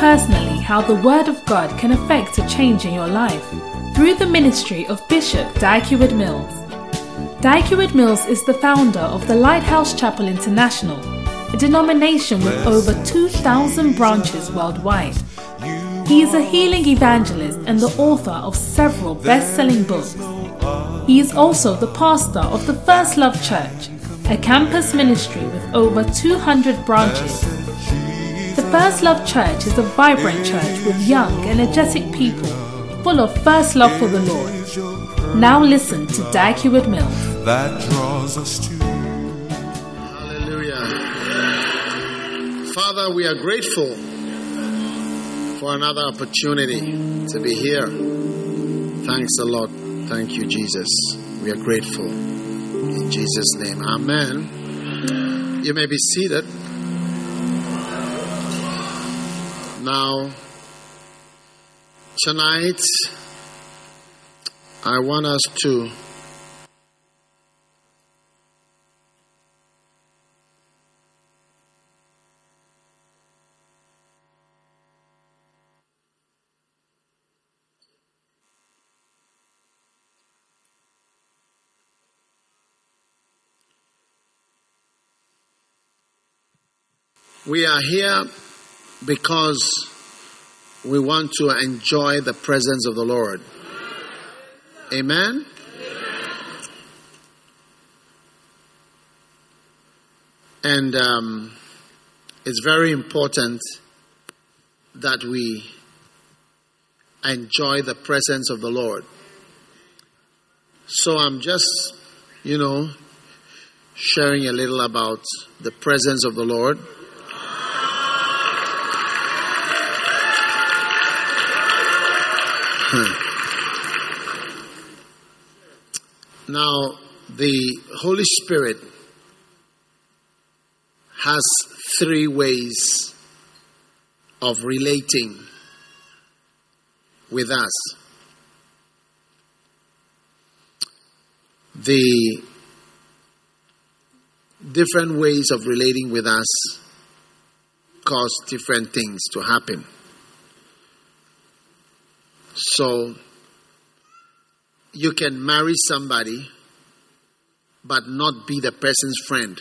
Personally how the Word of God can affect a change in your life through the ministry of Bishop Dag Heward-Mills. Dag Heward-Mills is the founder of the Lighthouse Chapel International, a denomination with over 2,000 branches worldwide. He is a healing evangelist and the author of several best selling books. He is also the pastor of the First Love Church, a campus ministry with over 200 branches. The First Love Church is a vibrant church with young, energetic people full of first love for the Lord. Now listen to Dag Heward-Mills. that draws us to Hallelujah. Father, we are grateful for another opportunity to be here. Thanks a lot. Thank you, Jesus. We are grateful. In Jesus' name, Amen. You may be seated. Now, tonight, I want us to We are here because we want to enjoy the presence of the Lord. Amen? And um, it's very important that we enjoy the presence of the Lord. So I'm just, you know, sharing a little about the presence of the Lord. Hmm. Now, the Holy Spirit has three ways of relating with us. The different ways of relating with us cause different things to happen. So, you can marry somebody but not be the person's friend.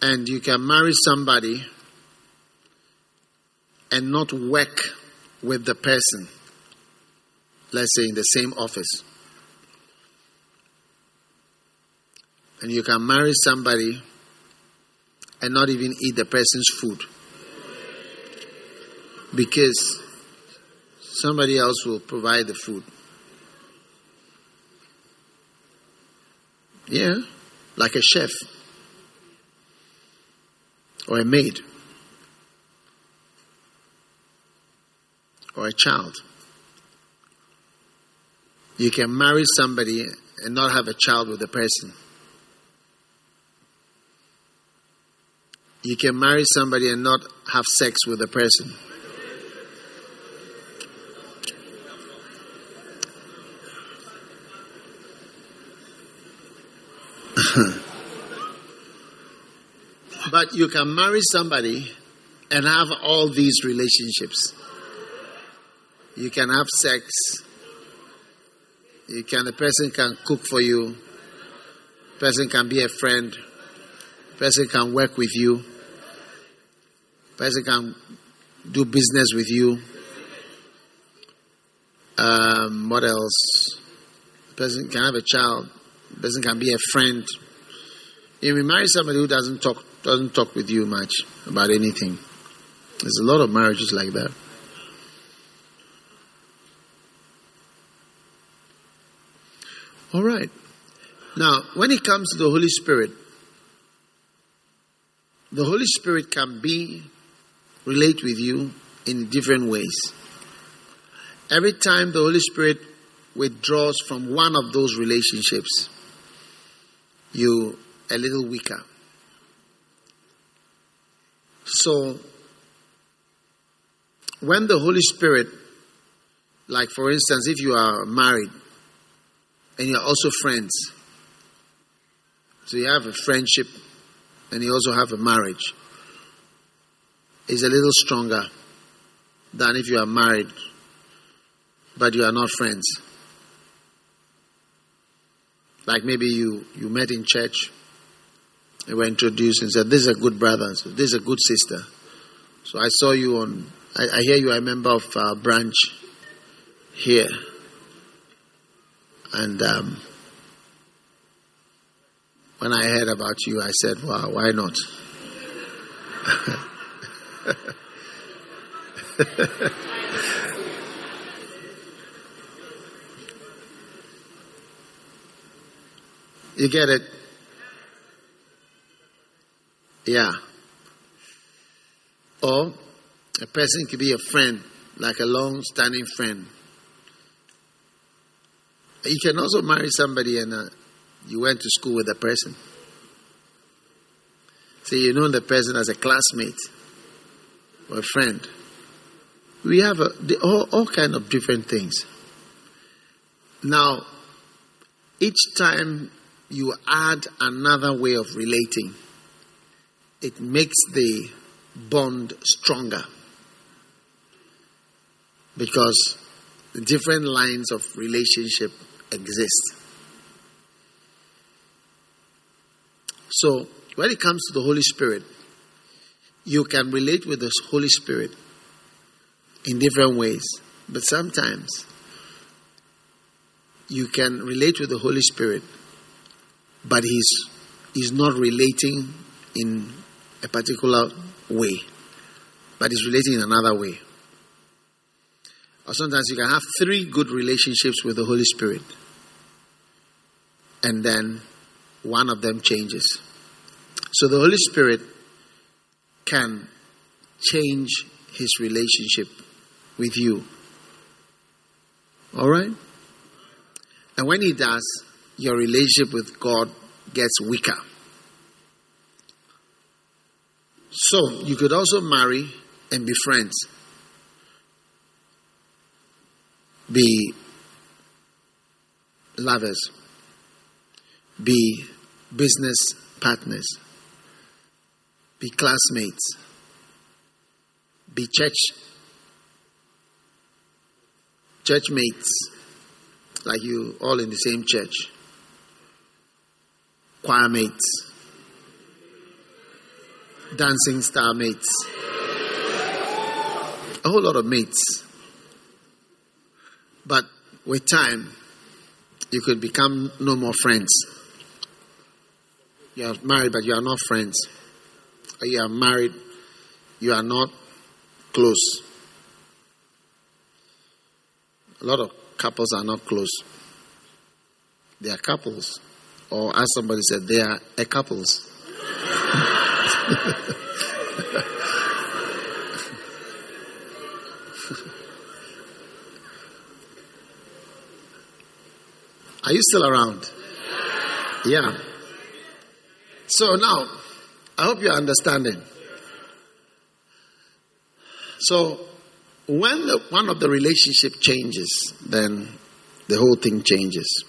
And you can marry somebody and not work with the person, let's say in the same office. And you can marry somebody and not even eat the person's food because somebody else will provide the food. Yeah, like a chef or a maid or a child. You can marry somebody and not have a child with the person. You can marry somebody and not have sex with the person. but you can marry somebody and have all these relationships. You can have sex. You can the person can cook for you. Person can be a friend. Person can work with you. Person can do business with you. Um, what else? Person can have a child. Person can be a friend. If you marry somebody who doesn't talk doesn't talk with you much about anything, there's a lot of marriages like that. All right. Now, when it comes to the Holy Spirit, the Holy Spirit can be, relate with you in different ways. Every time the Holy Spirit withdraws from one of those relationships, you a little weaker. So, when the Holy Spirit, like for instance, if you are married and you're also friends, so you have a friendship and you also have a marriage, is a little stronger than if you are married but you are not friends. Like maybe you, you met in church, you were introduced and said, This is a good brother, this is a good sister. So I saw you on, I, I hear you are a member of branch here. And um, when I heard about you, I said, Wow, why not? You get it? Yeah. Or a person could be a friend, like a long standing friend. You can also marry somebody and uh, you went to school with the person. So you know the person as a classmate or a friend. We have a, the, all, all kind of different things. Now, each time you add another way of relating, it makes the bond stronger. Because different lines of relationship exist. So, when it comes to the Holy Spirit, you can relate with the Holy Spirit in different ways, but sometimes you can relate with the Holy Spirit but he's, he's not relating in a particular way, but he's relating in another way. Or sometimes you can have three good relationships with the Holy Spirit, and then one of them changes. So the Holy Spirit can change his relationship with you. All right? And when he does, your relationship with God gets weaker. So, you could also marry and be friends. Be lovers. Be business partners. Be classmates. Be church church mates like you all in the same church choir mates, dancing star mates, a whole lot of mates. But with time, you could become no more friends. You are married, but you are not friends. You are married, you are not close. A lot of couples are not close. They are couples, or as somebody said, they are a couples. Are you still around? Yeah. So now, I hope you're understanding. So, when the, one of the relationship changes, then the whole thing changes.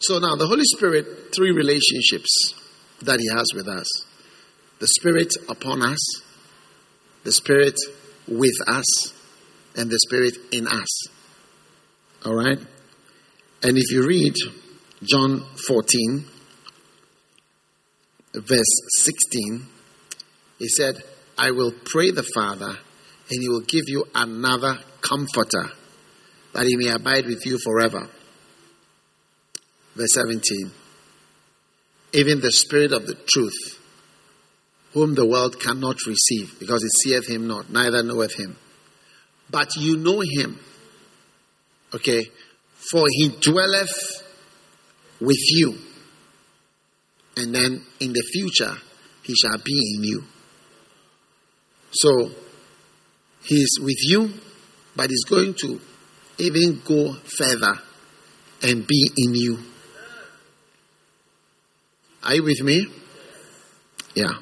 So now the Holy Spirit, three relationships that He has with us the Spirit upon us, the Spirit with us, and the Spirit in us. All right? And if you read John 14, verse 16, he said, I will pray the Father, and he will give you another comforter, that he may abide with you forever verse 17. Even the Spirit of the truth, whom the world cannot receive, because it seeth him not, neither knoweth him. But you know him. Okay? For he dwelleth with you. And then in the future, he shall be in you. So, he's with you, but he's going to even go further and be in you. Are you with me? Yeah.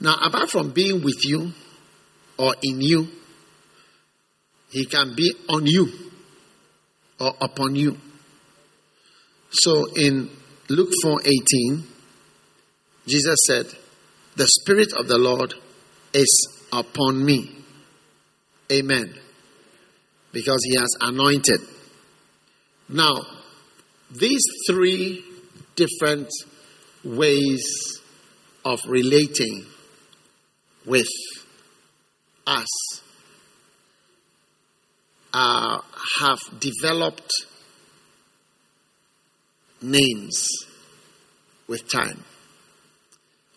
Now, apart from being with you or in you, he can be on you or upon you. So in Luke 4:18, Jesus said, "The spirit of the Lord is upon me." Amen. Because he has anointed. Now, these three different ways of relating with us uh, have developed names with time.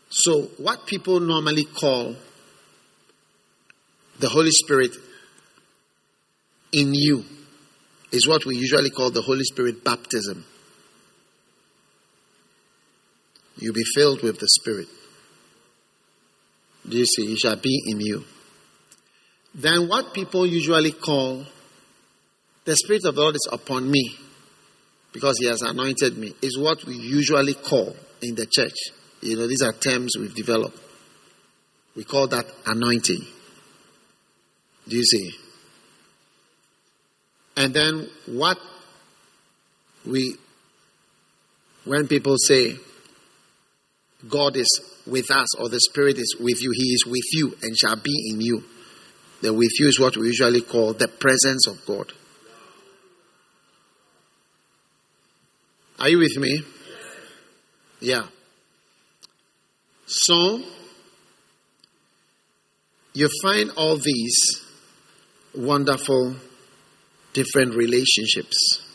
So, what people normally call the Holy Spirit in you is what we usually call the Holy Spirit baptism. You'll be filled with the Spirit. Do you see? He shall be in you. Then, what people usually call the Spirit of the Lord is upon me because He has anointed me, is what we usually call in the church. You know, these are terms we've developed. We call that anointing. Do you see? And then what we, when people say, God is with us or the Spirit is with you, He is with you and shall be in you. The with you is what we usually call the presence of God. Are you with me? Yeah. So, you find all these wonderful different relationships.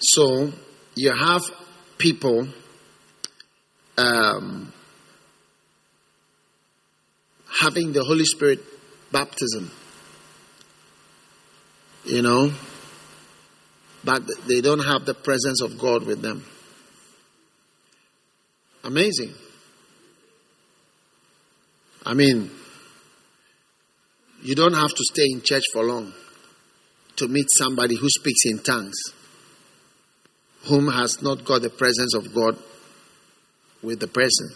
So, you have people um, having the Holy Spirit baptism. You know, but they don't have the presence of God with them. Amazing. I mean, you don't have to stay in church for long to meet somebody who speaks in tongues, whom has not got the presence of God with the person.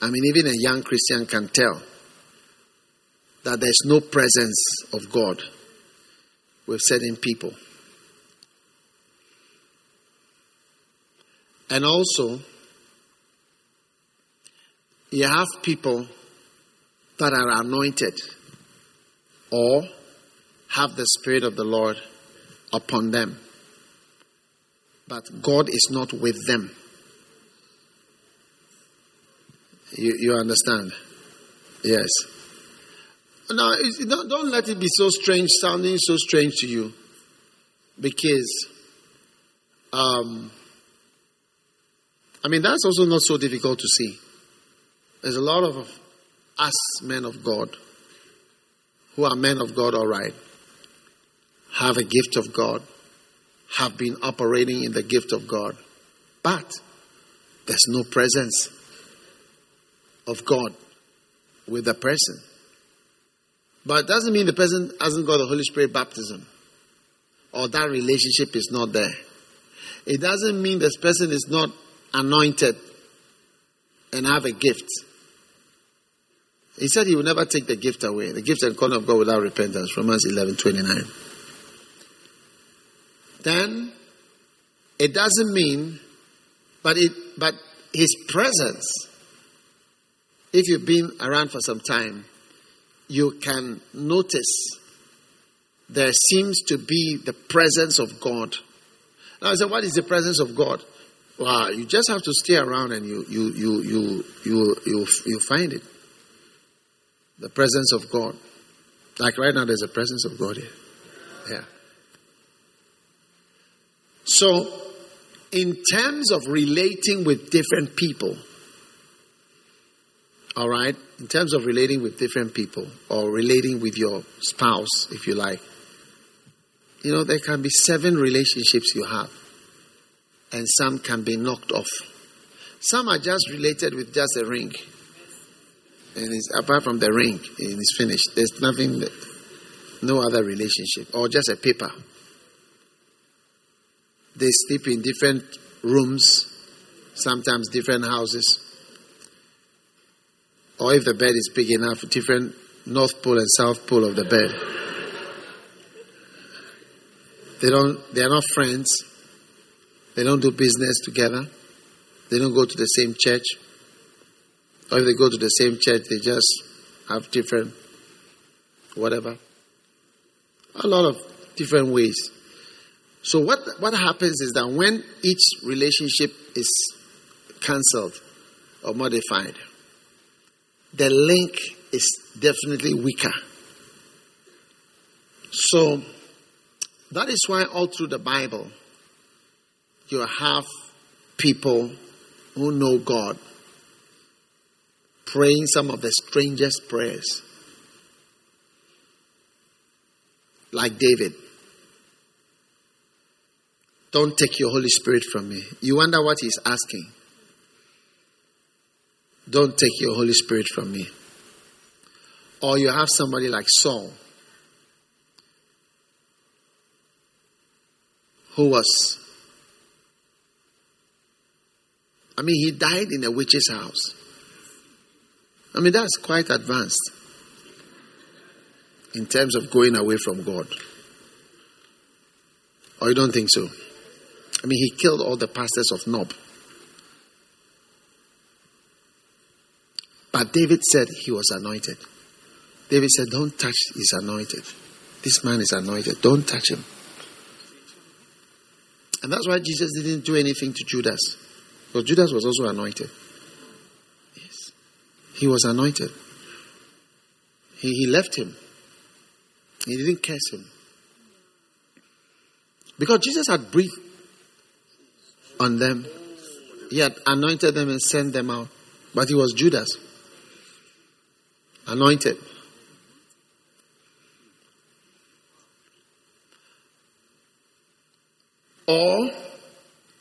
I mean, even a young Christian can tell that there's no presence of God with certain people. And also, you have people that are anointed or have the Spirit of the Lord upon them, but God is not with them. You, you understand? Yes. Now, don't, don't let it be so strange, sounding so strange to you, because, um, I mean, that's also not so difficult to see. There's a lot of us men of God who are men of God, all right, have a gift of God, have been operating in the gift of God, but there's no presence of God with the person. But it doesn't mean the person hasn't got the Holy Spirit baptism or that relationship is not there. It doesn't mean this person is not anointed and have a gift. He said he will never take the gift away, the gift and calling of God without repentance. Romans 11 29. Then it doesn't mean, but it but his presence if you've been around for some time, you can notice there seems to be the presence of God. Now I said, what is the presence of God? Well, you just have to stay around and you you you you you you, you find it. The presence of God. Like right now, there's a presence of God here. Yeah. So, in terms of relating with different people, all right, in terms of relating with different people or relating with your spouse, if you like, you know, there can be seven relationships you have and some can be knocked off. Some are just related with just a ring. And it's apart from the ring, and it's finished. There's nothing, no other relationship, or just a paper. They sleep in different rooms, sometimes different houses. Or if the bed is big enough, different North Pole and South Pole of the bed. They don't they are not friends. They don't do business together. They don't go to the same church. Or if they go to the same church, they just have different whatever. A lot of different ways. So what what happens is that when each relationship is cancelled or modified, the link is definitely weaker. So that is why all through the Bible you have people who know God praying some of the strangest prayers. Like David. Don't take your Holy Spirit from me. You wonder what he's asking. Don't take your Holy Spirit from me. Or you have somebody like Saul, who was, I mean, he died in a witch's house. I mean, that's quite advanced in terms of going away from God. Or you don't think so? I mean, he killed all the pastors of Nob. But David said he was anointed. David said, Don't touch, his anointed. This man is anointed. Don't touch him. And that's why Jesus didn't do anything to Judas. Because Judas was also anointed. Yes. He was anointed. He, he left him. He didn't curse him. Because Jesus had breathed on them. He had anointed them and sent them out. But he was Judas. Anointed. Or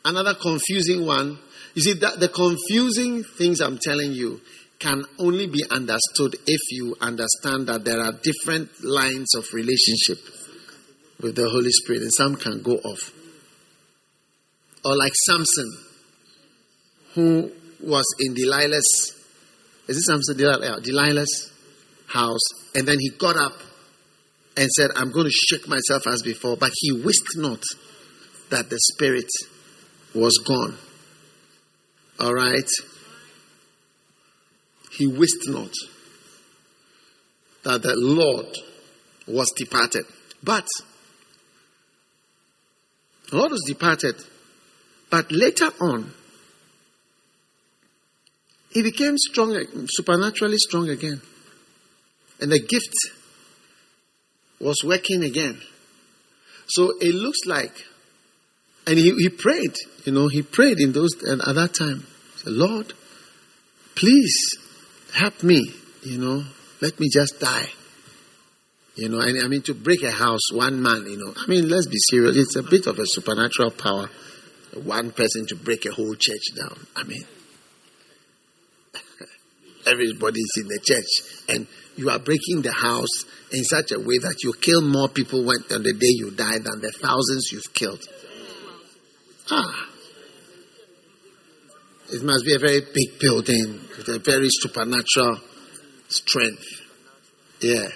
another confusing one. You see, that the confusing things I'm telling you can only be understood if you understand that there are different lines of relationship with the Holy Spirit, and some can go off. Or like Samson, who was in Delilah's, is it Samson? Delilah's house, and then he got up and said, I'm going to shake myself as before, but he wist not that the Spirit was gone. All right? He wist not that the Lord was departed. But the Lord was departed. But later on, he became strong, supernaturally strong again. And the gift was working again. So it looks like and he, he prayed, you know, he prayed in those and at that time. Lord, please help me, you know, let me just die. You know, and I mean to break a house, one man, you know. I mean, let's be serious. It's a bit of a supernatural power. One person to break a whole church down. I mean, everybody's in the church, and you are breaking the house in such a way that you kill more people when, on the day you die than the thousands you've killed. Ah. It must be a very big building with a very supernatural strength. Yeah.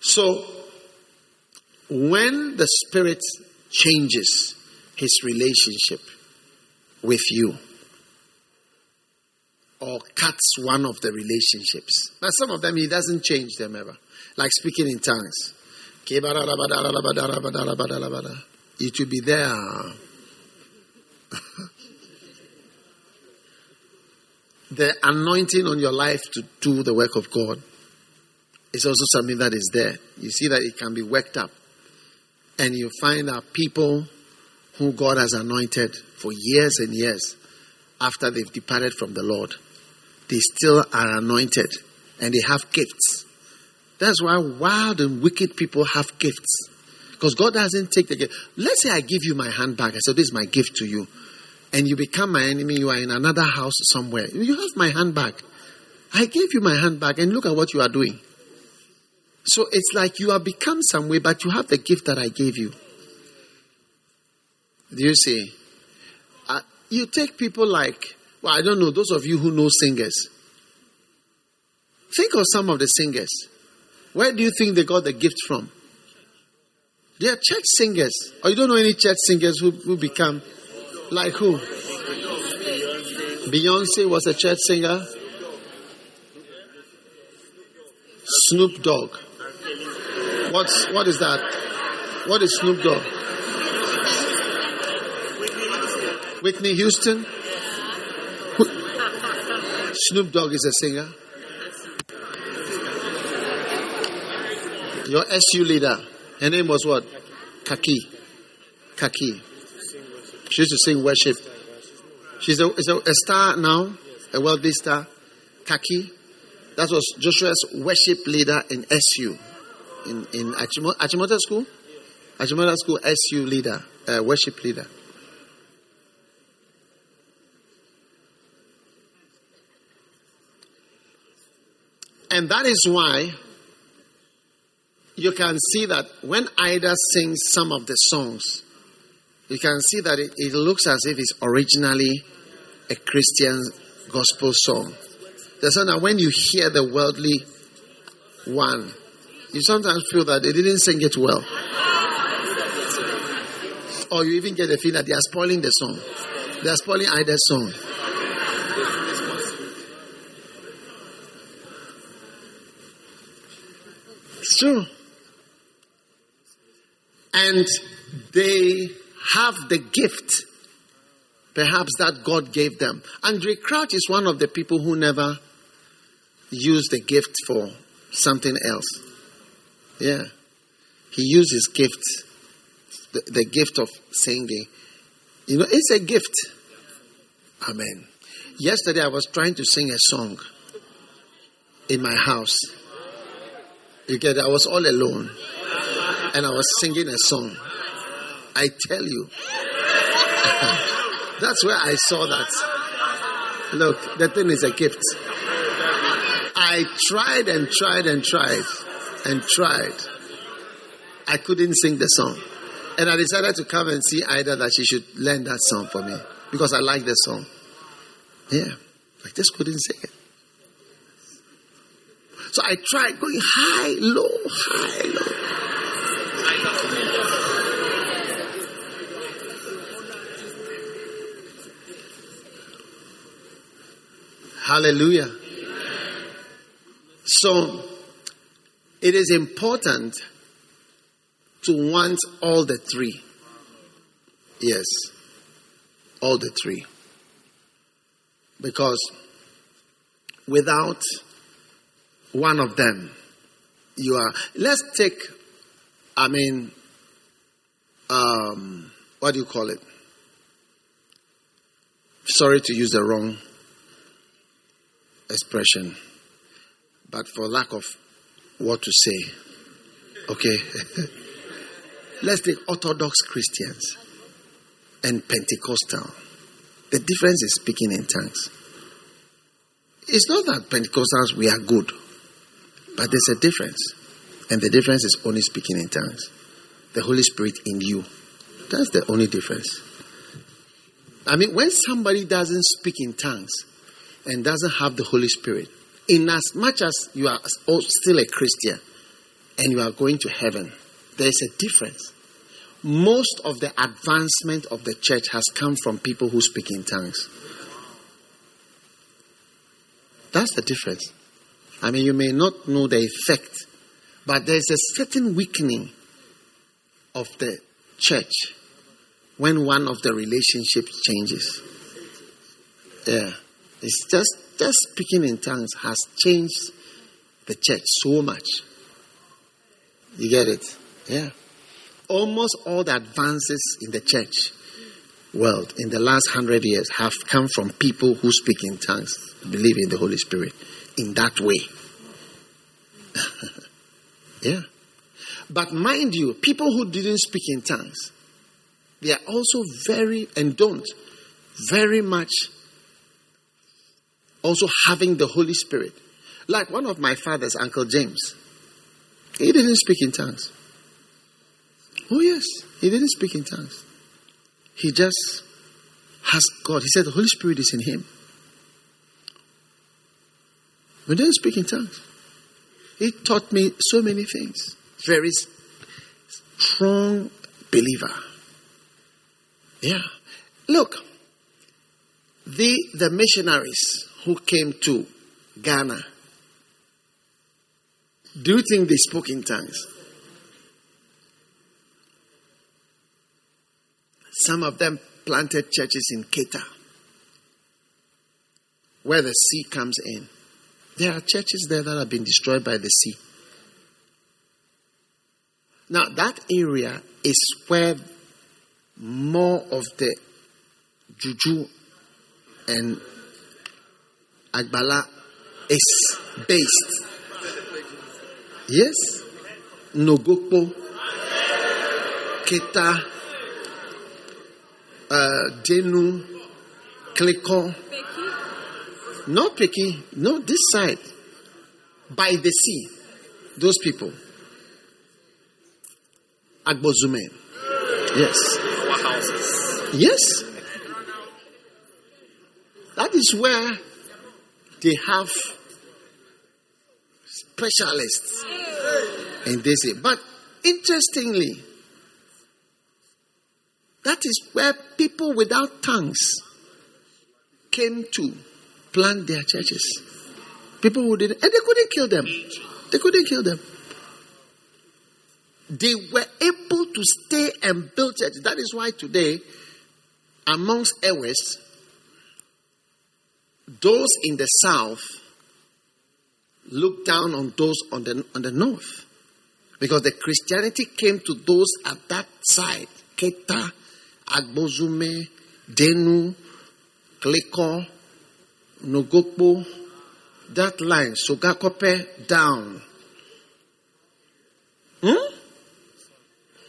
So, when the Spirit changes his relationship with you, or cuts one of the relationships. Now, some of them he doesn't change them ever, like speaking in tongues it will be there. The anointing on your life to do the work of God is also something that is there. You see that it can be worked up. And you find that people who God has anointed for years and years after they've departed from the Lord, they still are anointed and they have gifts. That's why wild and wicked people have gifts Because God doesn't take the gift. Let's say I give you my handbag. I said, This is my gift to you. And you become my enemy. You are in another house somewhere. You have my handbag. I gave you my handbag and look at what you are doing. So it's like you have become some way, but you have the gift that I gave you. Do you see? Uh, you take people like, well, I don't know, those of you who know singers. Think of some of the singers. Where do you think they got the gift from? They are church singers. Or you don't know any church singers who, who become like who? Beyonce was a church singer. Snoop Dogg. What's what is that? What is Snoop Dogg? Whitney Houston. Snoop Dogg is a singer. Your SU leader, her name was what? Kaki. Kaki. She used to sing worship. She's a, a, a star now, a wealthy star. Kaki. That was Joshua's worship leader in SU, in, in Achimota, Achimota School. Achimota School SU leader, uh, worship leader. And that is why you can see that when Ida sings some of the songs, you can see that it, it looks as if it's originally a Christian gospel song. There's that when you hear the worldly one, you sometimes feel that they didn't sing it well. Or you even get the feeling that they are spoiling the song. They are spoiling either song. It's true. And they have the gift, perhaps, that God gave them. Andraé Crouch is one of the people who never used the gift for something else. Yeah. He used his gift, the, the gift of singing. You know, it's a gift. Amen. Yesterday I was trying to sing a song in my house. You get it? I was all alone. And I was singing a song. I tell you. That's where I saw that. Look, the thing is a gift. I tried and tried and tried and tried. I couldn't sing the song. And I decided to come and see Ida that she should learn that song for me because I like the song. Yeah. I just couldn't sing it. So I tried going high, low, high, low. Hallelujah. So it is important to want all the three. Yes, all the three. Because without one of them, you are. Let's take, I mean, um, what do you call it? Sorry to use the wrong expression, but for lack of what to say, okay? Let's take Orthodox Christians and Pentecostal. The difference is speaking in tongues. It's not that Pentecostals we are good, but there's a difference. And the difference is only speaking in tongues. The Holy Spirit in you. That's the only difference. I mean, when somebody doesn't speak in tongues and doesn't have the Holy Spirit, in as much as you are still a Christian and you are going to heaven, there's a difference. Most of the advancement of the church has come from people who speak in tongues. That's the difference. I mean, you may not know the effect, but there's a certain weakening of the church when one of the relationships changes. Yeah. It's just just speaking in tongues has changed the church so much. You get it? Yeah. Almost all the advances in the church world in the last hundred years have come from people who speak in tongues, believe in the Holy Spirit in that way. yeah. But mind you, people who didn't speak in tongues, they are also very, and don't, very much also having the Holy Spirit. Like one of my fathers, Uncle James, he didn't speak in tongues. Oh, yes, he didn't speak in tongues. He just has God. He said the Holy Spirit is in him. We didn't speak in tongues. He taught me so many things. Very strong believer. Yeah. Look, the, the missionaries who came to Ghana, do you think they spoke in tongues? Some of them planted churches in Keta, where the sea comes in. There are churches there that have been destroyed by the sea. Now, that area is where more of the juju and Agbala is based. Yes? Nogokpo, Keta, uh, Denu, Kliko. Not Peki, no, this side. By the sea. Those people. Agbozume. Yes. Yes. That is where they have specialists. They say, but interestingly, that is where people without tongues came to plant their churches. People who didn't, and they couldn't kill them. They couldn't kill them. They were able to stay and build churches. That is why today, amongst Ewes, those in the south look down on those on the, on the north. Because the Christianity came to those at that side. Keta, Agbozume, Denu, Kliko, Nogokpo, that line, Sogakope, down. Hmm?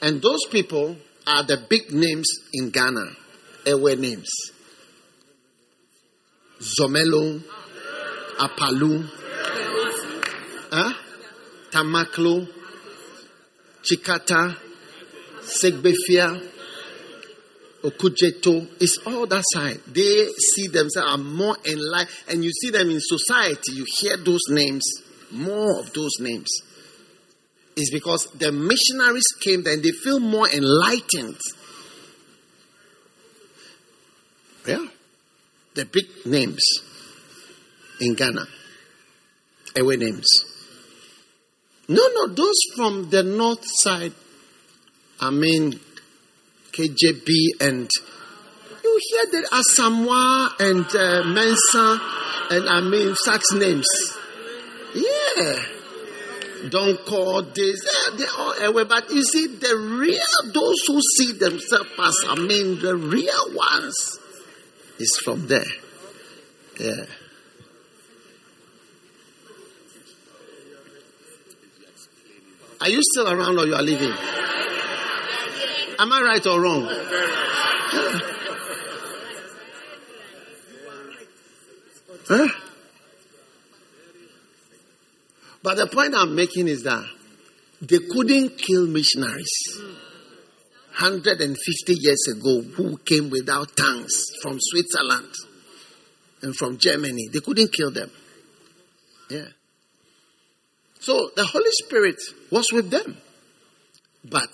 And those people are the big names in Ghana, Ewe names. Zomelo, Apalu, huh? Tamaklo, Chikata, Segbefia, Okujeto, it's all that side. They see themselves are more enlightened, and you see them in society. You hear those names, more of those names. It's because the missionaries came there and they feel more enlightened. Yeah, the big names in Ghana, away names. No, no, those from the north side. I mean, KJB and you hear the Asamoah and uh, Mensa and I mean such names. Yeah. Don't call this. They all away. But you see, the real, those who see themselves as, I mean, the real ones is from there. Yeah. Are you still around or you are leaving? Am I right or wrong? Huh? But the point I'm making is that they couldn't kill missionaries 150 years ago who came without tanks from Switzerland and from Germany. They couldn't kill them. Yeah. So the Holy Spirit was with them. But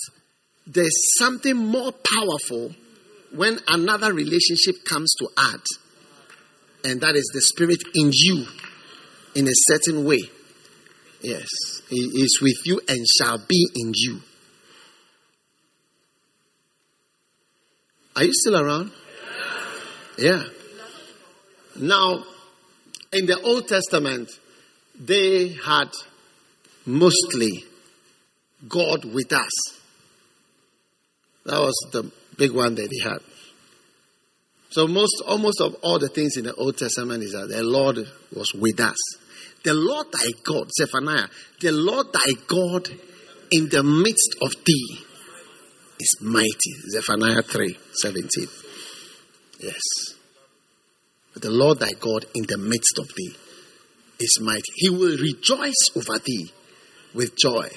there's something more powerful when another relationship comes to add, and that is the Spirit in you in a certain way. Yes, He is with you and shall be in you. Are you still around? Yeah. Now, in the Old Testament, they had mostly God with us. That was the big one that they had. So most, almost of all the things in the Old Testament is that the Lord was with us. The Lord thy God, Zephaniah, the Lord thy God in the midst of thee is mighty. Zephaniah 3 17. Yes. But the Lord thy God in the midst of thee is mighty. He will rejoice over thee with joy.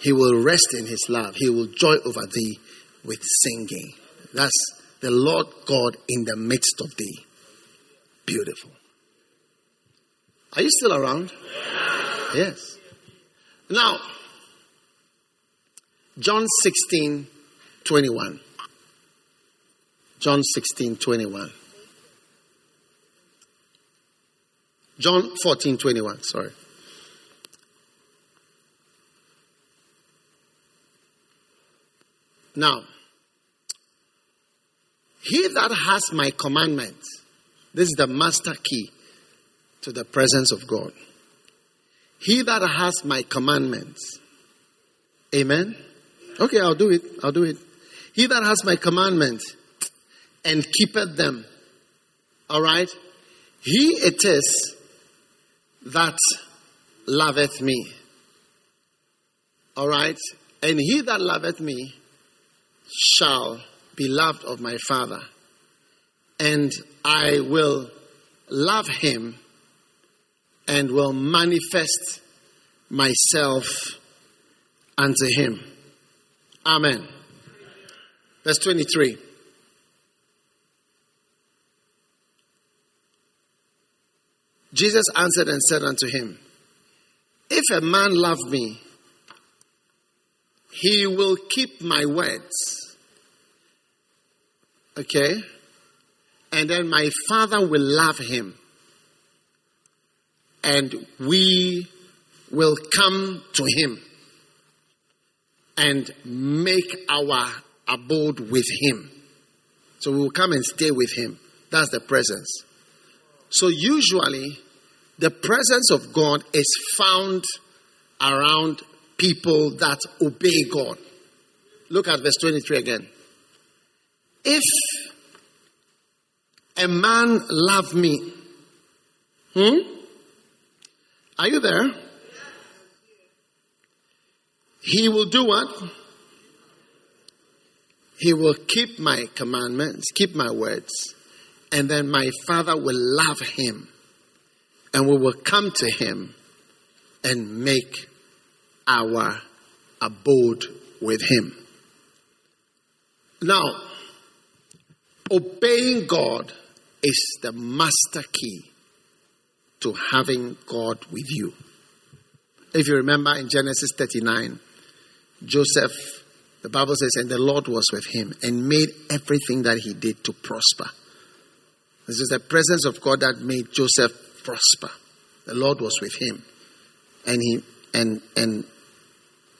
He will rest in his love. He will joy over thee with singing. That's the Lord God in the midst of thee. Beautiful. Are you still around? Yes. Now, John 16, 21. John 16, 21. John 14, 21. Sorry. Now, he that has my commandments, this is the master key to the presence of God. He that has my commandments, amen. Okay, I'll do it. I'll do it. He that has my commandments and keepeth them, all right, he it is that loveth me, all right, and he that loveth me shall be loved of my Father, and I will love him and will manifest myself unto him. Amen. Verse 23. Jesus answered and said unto him, If a man love me, he will keep my words. Okay? And then my Father will love him. And we will come to him and make our abode with him. So we will come and stay with him. That's the presence. So usually, the presence of God is found around people that obey God. Look at verse 23 again. If a man love me, hmm? Are you there? He will do what? He will keep my commandments, keep my words, and then my Father will love him, and we will come to him and make our abode with him. Now, obeying God is the master key to having God with you. If you remember in Genesis 39, Joseph, the Bible says, and the Lord was with him and made everything that he did to prosper. This is the presence of God that made Joseph prosper. The Lord was with him. And he and and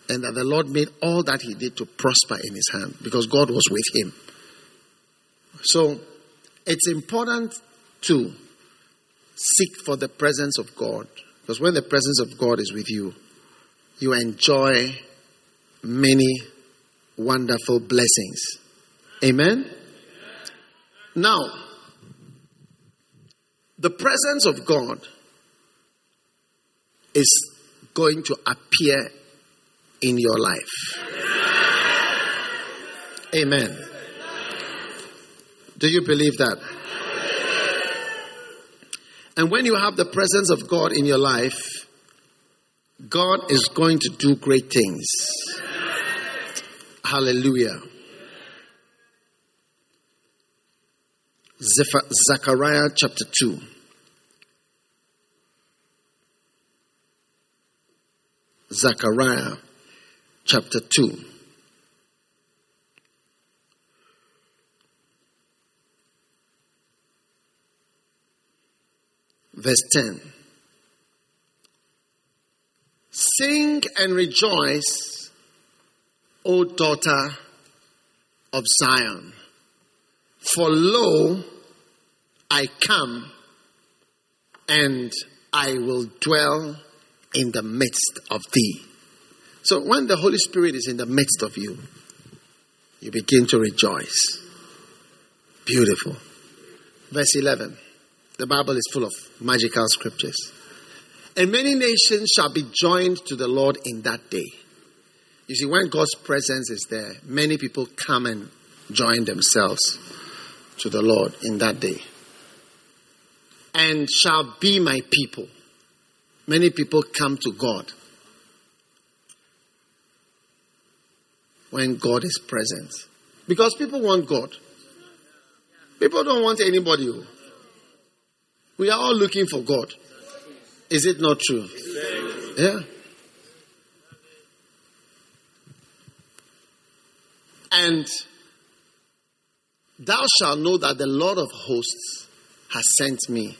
and that the Lord made all that he did to prosper in his hand because God was with him. So it's important to seek for the presence of God because when the presence of God is with you, you enjoy many wonderful blessings. Amen? Now, the presence of God is going to appear in your life. Amen. Do you believe that? And when you have the presence of God in your life, God is going to do great things. Hallelujah. Zechariah chapter 2. Zechariah chapter 2. Verse 10. Sing and rejoice, O daughter of Zion. For lo, I come and I will dwell in the midst of thee. So when the Holy Spirit is in the midst of you, you begin to rejoice. Beautiful. Verse 11. The Bible is full of magical scriptures. And many nations shall be joined to the Lord in that day. You see, when God's presence is there, many people come and join themselves to the Lord in that day. And shall be my people. Many people come to God when God is present. Because people want God. People don't want anybody. Oh. We are all looking for God. Is it not true? Yeah. And thou shalt know that the Lord of hosts has sent me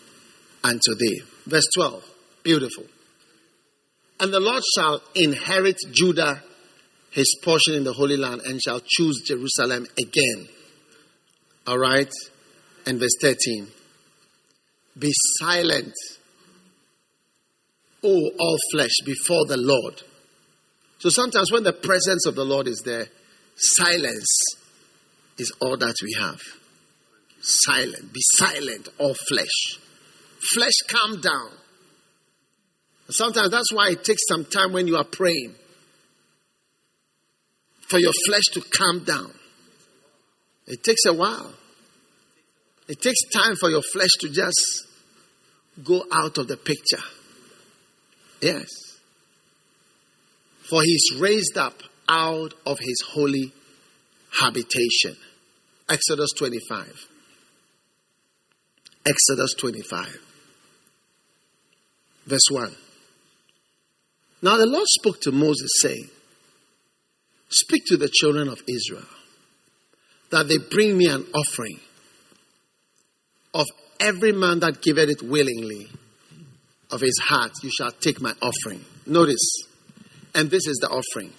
unto thee. Verse 12. Beautiful. And the Lord shall inherit Judah, his portion in the Holy Land, and shall choose Jerusalem again. All right? And verse 13. Be silent, O all flesh, before the Lord. So sometimes when the presence of the Lord is there, silence is all that we have. Silent. Be silent, all flesh. Flesh, calm down. Sometimes that's why it takes some time when you are praying for your flesh to calm down. It takes a while. It takes time for your flesh to just go out of the picture. Yes. For he's raised up out of his holy habitation. Exodus 25. Exodus 25. Verse 1. Now the Lord spoke to Moses, saying, Speak to the children of Israel that they bring me an offering of every man that giveth it willingly of his heart, you shall take my offering. Notice, and this is the offering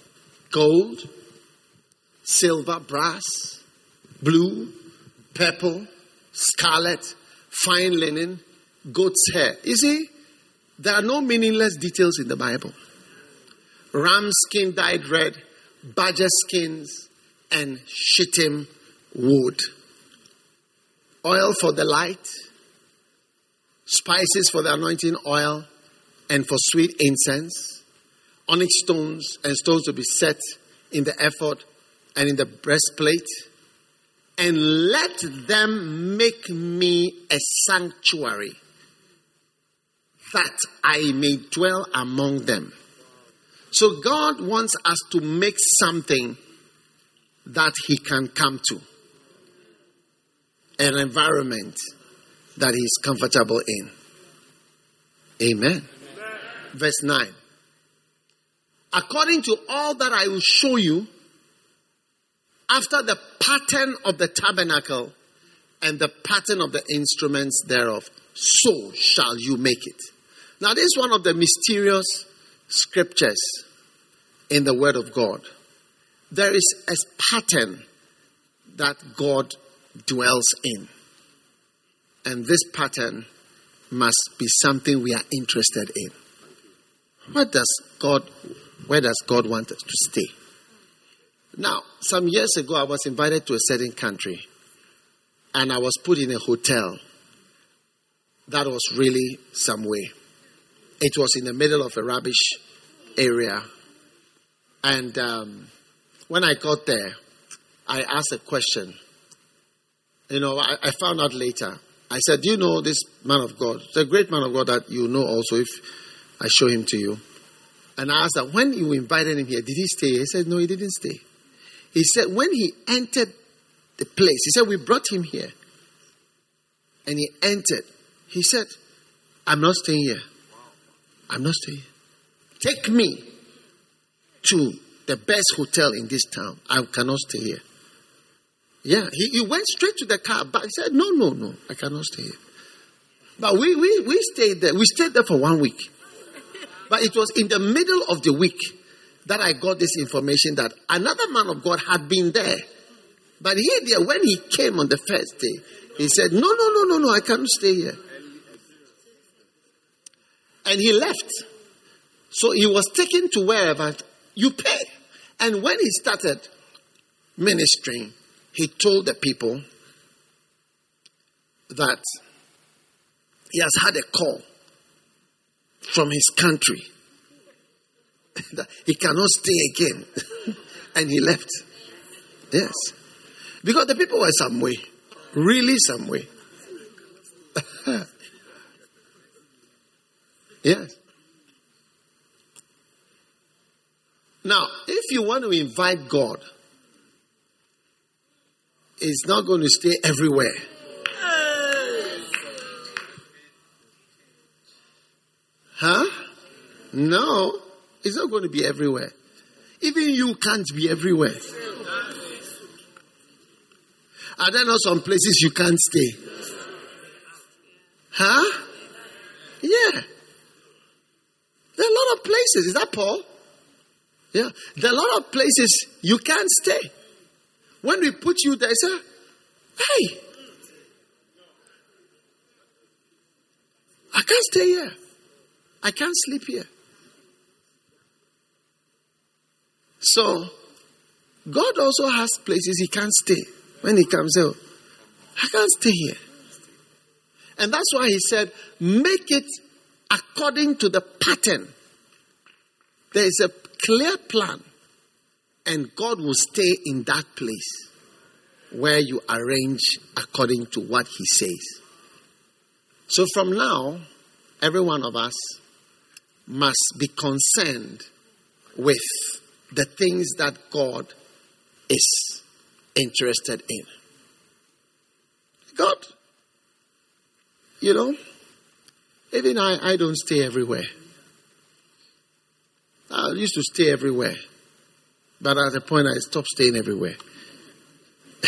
gold, silver, brass, blue, purple, scarlet, fine linen, goat's hair. You see, there are no meaningless details in the Bible. Ram skin dyed red, badger skins, and shittim wood. Oil for the light, spices for the anointing oil, and for sweet incense, onyx stones and stones to be set in the ephod and in the breastplate. And let them make me a sanctuary that I may dwell among them. So God wants us to make something that He can come to, an environment that He is comfortable in. Amen. Amen. Verse 9. According to all that I will show you, after the pattern of the tabernacle and the pattern of the instruments thereof, so shall you make it. Now, this is one of the mysterious scriptures in the Word of God. There is a pattern that God dwells in. And this pattern must be something we are interested in. What does God, where does God want us to stay? Now, some years ago, I was invited to a certain country and I was put in a hotel that was really some way. It was in the middle of a rubbish area. And um, when I got there, I asked a question. You know, I, I, found out later. I said, Do you know this man of God? It's a great man of God that you know also if I show him to you. And I asked that when you invited him here, did he stay? He said, No, he didn't stay. He said, When he entered the place, he said, We brought him here. And he entered. He said, I'm not staying here. I'm not staying. Take me to the best hotel in this town. I cannot stay here. Yeah, he, he went straight to the car, but he said, No, no, no, I cannot stay here. But we, we, we stayed there. We stayed there for one week. But it was in the middle of the week that I got this information that another man of God had been there. But he there, when he came on the first day, he said, No, no, no, no, no, I can't stay here. And he left. So he was taken to wherever you pay. And when he started ministering, he told the people that he has had a call from his country. that he cannot stay again. and he left. Yes. Because the people were some way. Really some way. yes. Now, if you want to invite God, He's not going to stay everywhere. Huh? No, it's not going to be everywhere. Even you can't be everywhere. Are there not some places you can't stay? Huh? Yeah. There are a lot of places. Is that Paul? Yeah. There are a lot of places you can't stay. When we put you there, say, hey, I can't stay here. I can't sleep here. So, God also has places He can't stay. When He comes out, I can't stay here. And that's why He said, make it according to the pattern. There is a clear plan, and God will stay in that place where you arrange according to what He says. So from now, every one of us must be concerned with the things that God is interested in. God, you know, even I, I don't stay everywhere. I used to stay everywhere. But at the point I stopped staying everywhere.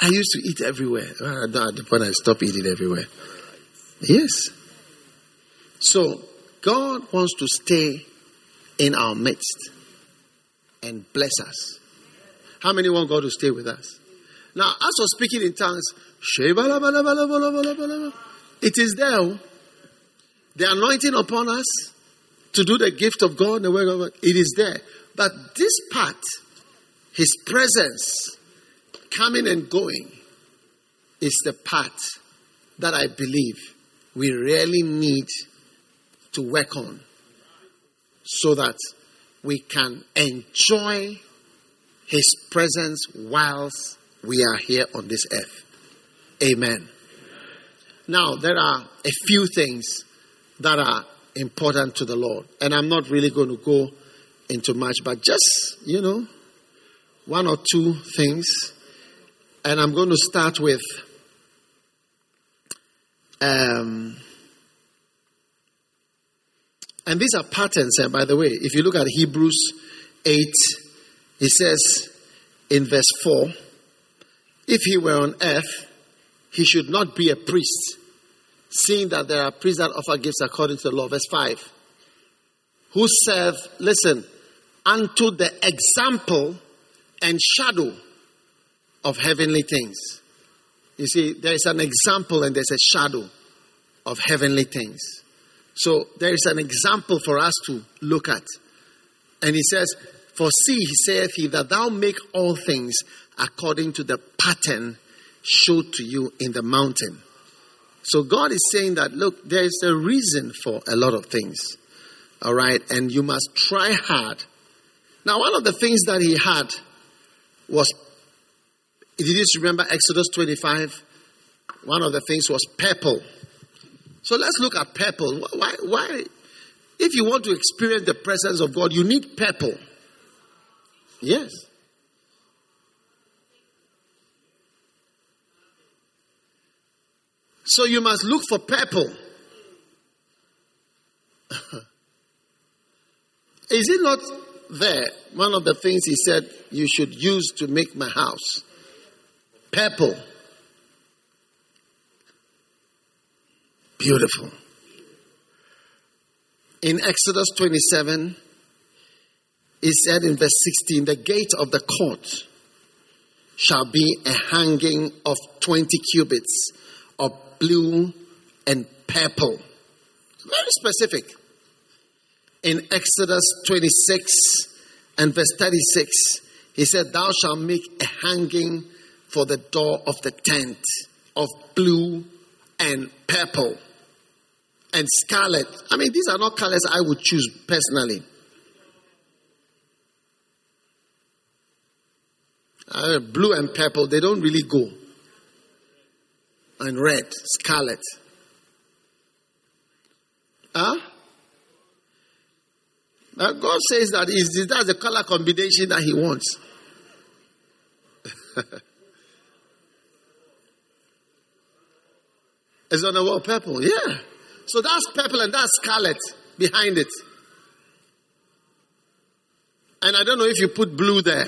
I used to eat everywhere. Ah, at the point I stopped eating everywhere. Yes. So God wants to stay in our midst and bless us. How many want God to stay with us? Now, as for speaking in tongues, it is there. Oh. The anointing upon us to do the gift of God, the work of God, it is there. But this part, His presence coming and going, is the part that I believe we really need to work on so that we can enjoy His presence whilst we are here on this earth. Amen. Now, there are a few things that are important to the Lord, and I'm not really going to go into much, but just, you know, one or two things. And I'm going to start with um, and these are patterns, and by the way, if you look at Hebrews 8, he says in verse 4 if he were on earth, he should not be a priest, seeing that there are priests that offer gifts according to the law. Verse 5 who serve, listen, unto the example and shadow of heavenly things. You see, there is an example and there's a shadow of heavenly things. So there is an example for us to look at. And he says, For see, he saith he, that thou make all things according to the pattern showed to you in the mountain. So God is saying that, look, there is a reason for a lot of things. All right, and you must try hard. Now, one of the things that he had was, did you just remember Exodus 25? One of the things was purple. So let's look at purple. Why, why? If you want to experience the presence of God, you need purple. Yes. So you must look for purple. Is it not there? One of the things he said you should use to make my house. Purple. Beautiful. In Exodus 27, he said in verse 16, the gate of the court shall be a hanging of 20 cubits of blue and purple. Very specific in Exodus 26 and verse 36, he said, Thou shalt make a hanging for the door of the tent of blue and purple and scarlet. I mean, these are not colors I would choose personally. Uh, blue and purple, they don't really go. And red, scarlet. Now God says that is that's the color combination that He wants. it's on the wall purple, yeah. So that's purple and that's scarlet behind it. And I don't know if you put blue there.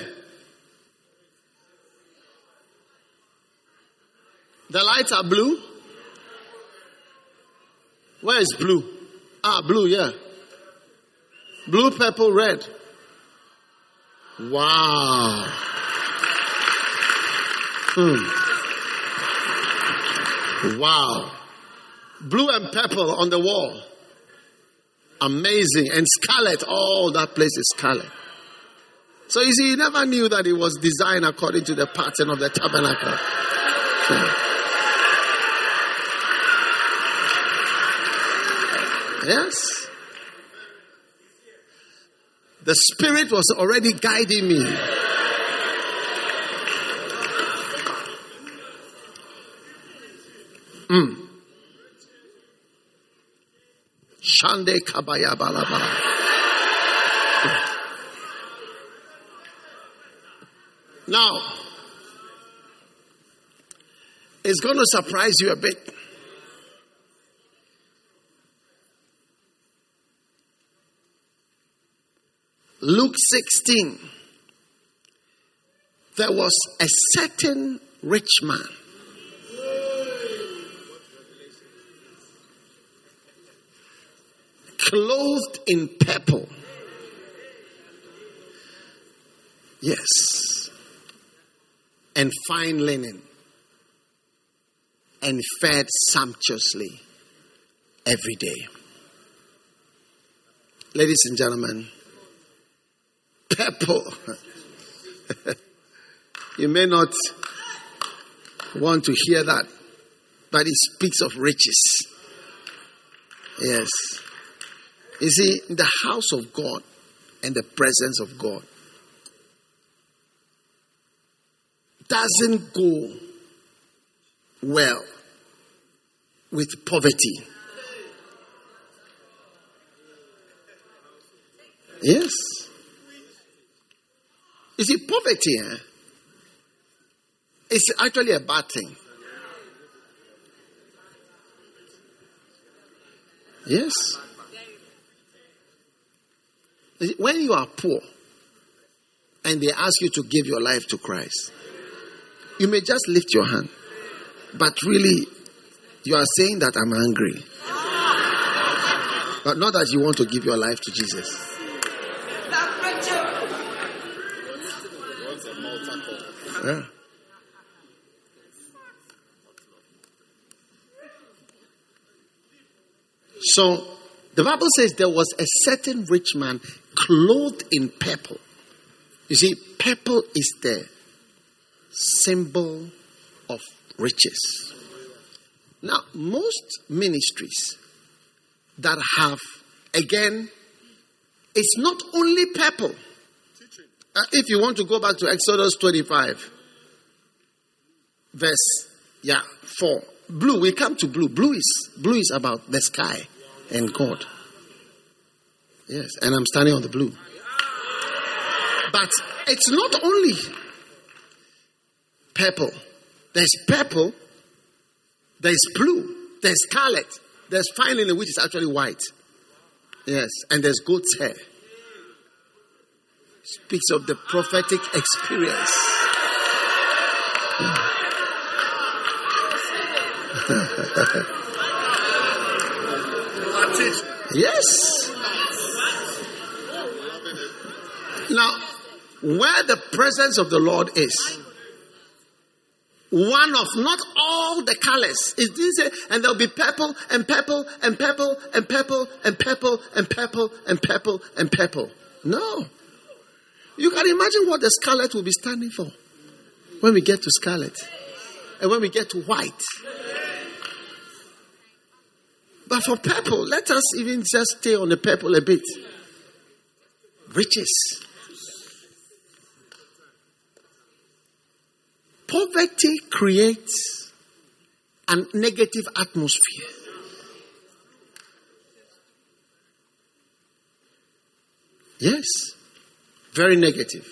The lights are blue. Where is blue? Ah, blue, yeah. Blue, purple, red. Wow. Hmm. Wow. Blue and purple on the wall. Amazing. And scarlet. Oh, that place is scarlet. So you see, he never knew that it was designed according to the pattern of the tabernacle. Hmm. Yes. The Spirit was already guiding me. Mm. Shande kabaya balaba. Now, it's going to surprise you a bit. Luke 16, there was a certain rich man. Clothed in purple. Yes. And fine linen. And fed sumptuously every day. Ladies and gentlemen, purple. you may not want to hear that, but it speaks of riches. Yes. You see, the house of God and the presence of God doesn't go well with poverty. Yes. You see, poverty eh, is actually a bad thing. Yes. When you are poor and they ask you to give your life to Christ, you may just lift your hand, but really, you are saying that I'm hungry. But not that you want to give your life to Jesus. Yeah. So the Bible says there was a certain rich man clothed in purple. You see, purple is the symbol of riches. Now, most ministries that have, again, it's not only purple. Uh, if you want to go back to Exodus 25, verse yeah, 4. Blue, we come to blue. Blue is blue is about the sky and God. Yes, and I'm standing on the blue. But it's not only purple. There's purple, there's blue, there's scarlet, there's linen, which is actually white. Yes, and there's goat's hair speaks of the prophetic experience. yes. Now, where the presence of the Lord is, one of not all the colors is this, and there'll be purple and purple and purple and purple and purple and purple and purple and purple. No. You can imagine what the scarlet will be standing for when we get to scarlet and when we get to white. But for purple, let us even just stay on the purple a bit. Riches. Poverty creates a negative atmosphere. Yes, very negative.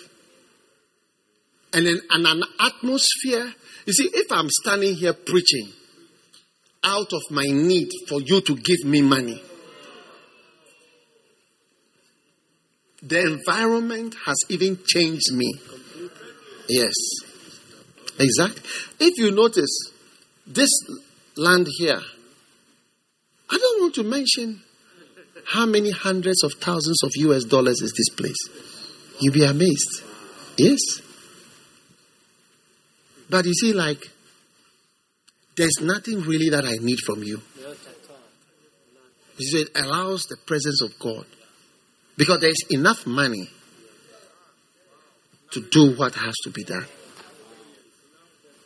And in and an atmosphere, you see, if I'm standing here preaching out of my need for you to give me money, the environment has even changed me. Yes. Exactly. If you notice, this land here, I don't want to mention how many hundreds of thousands of US dollars is this place. You'll be amazed. Yes. But you see, like, there's nothing really that I need from you. It allows the presence of God. Because there's enough money to do what has to be done.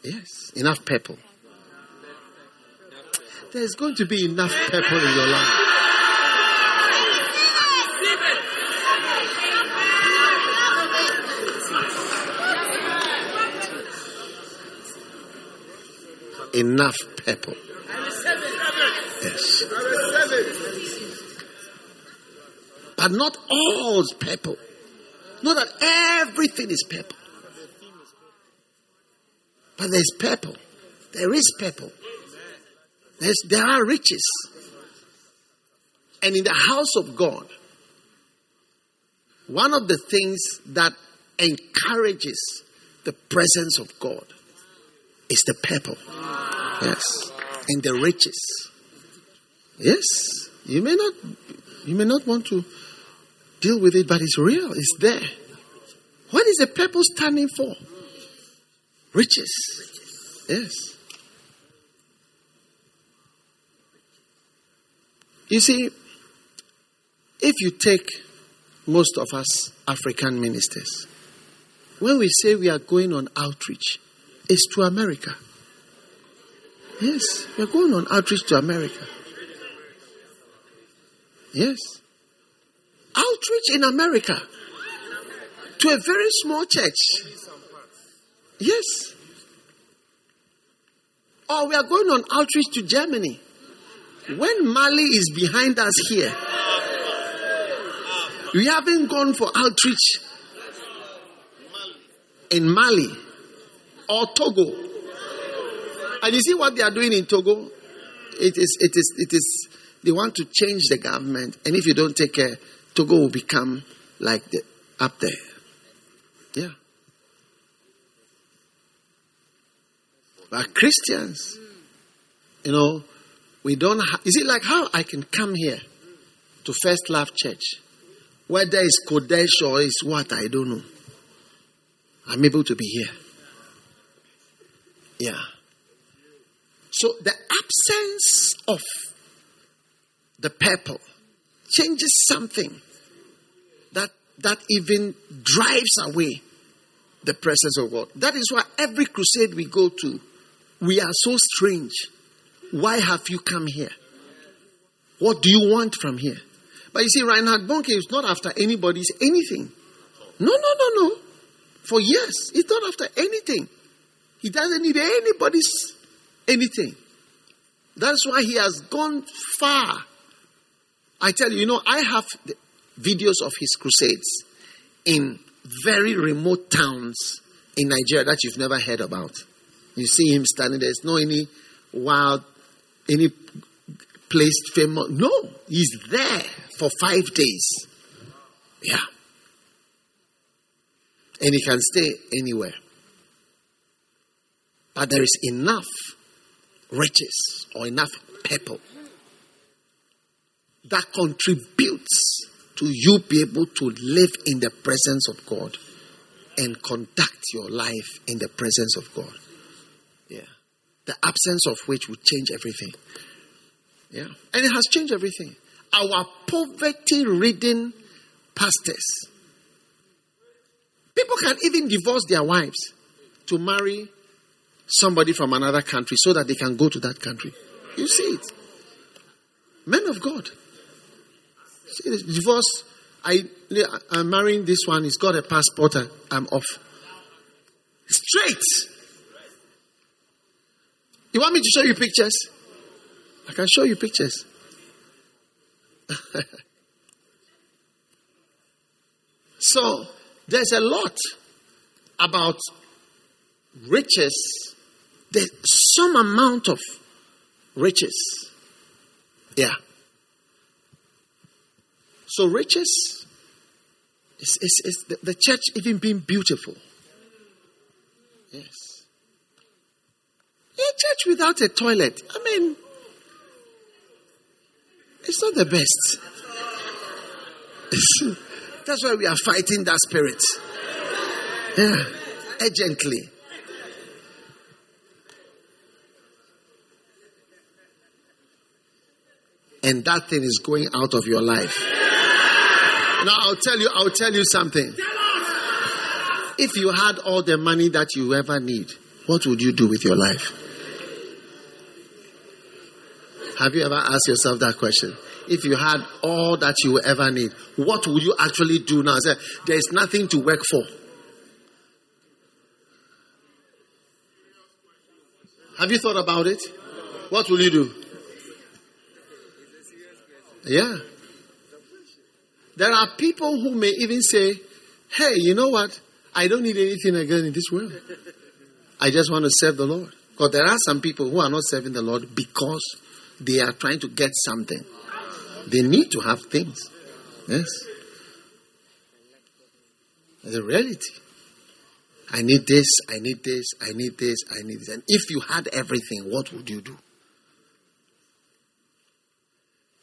Yes, enough people. There's going to be enough people in your life. Enough people. Yes. But not all people. Not that everything is purple. But there's purple. There is purple. There's, there are riches. And in the house of God, one of the things that encourages the presence of God is the purple. Yes. And the riches. Yes. You may not you may not want to deal with it, but it's real. It's there. What is the purple standing for? Riches. Yes. You see, if you take most of us African ministers, when we say we are going on outreach, it's to America. Yes, we're going on outreach to America. Yes. Outreach in America to a very small church. Yes. Or we are going on outreach to Germany. When Mali is behind us here, we haven't gone for outreach in Mali or Togo. And you see what they are doing in Togo? It is, it is, it is, they want to change the government. And if you don't take care, Togo will become like the, up there. Yeah. But Christians, you know, we don't have, is it like how I can come here to First Love Church? Whether it's Qodesh or it's what, I don't know. I'm able to be here. Yeah. So the absence of the purple changes something that that even drives away the presence of God. That is why every crusade we go to, we are so strange. Why have you come here? What do you want from here? But you see, Reinhard Bonnke is not after anybody's anything. No, no, no, no. For years, he's not after anything. He doesn't need anybody's anything. That's why he has gone far. I tell you, you know, I have videos of his crusades in very remote towns in Nigeria that you've never heard about. You see him standing there. There's no any wild, any place famous. No, he's there for five days. Yeah. And he can stay anywhere. But there is enough riches or enough people that contributes to you be able to live in the presence of God and conduct your life in the presence of God. Yeah. The absence of which will change everything. Yeah. And it has changed everything. Our poverty ridden pastors. People can even divorce their wives to marry somebody from another country so that they can go to that country. You see it. Men of God. See this divorce. I, I'm marrying this one. He's got a passport. I'm off. Straight. You want me to show you pictures? I can show you pictures. so, there's a lot about riches. There's some amount of riches. Yeah. So, riches is, is, is the, the church even being beautiful. Yes. A church without a toilet, I mean, it's not the best. That's why we are fighting that spirit. Yeah, urgently. And that thing is going out of your life. Now I'll tell you, I'll tell you something. If you had all the money that you ever need, what would you do with your life? Have you ever asked yourself that question? If you had all that you ever need, what would you actually do now? There is nothing to work for. Have you thought about it? What will you do? Yeah. There are people who may even say, hey, you know what? I don't need anything again in this world. I just want to serve the Lord. Because there are some people who are not serving the Lord because they are trying to get something. They need to have things. Yes. The reality. I need this, I need this, I need this, I need this. And if you had everything, what would you do?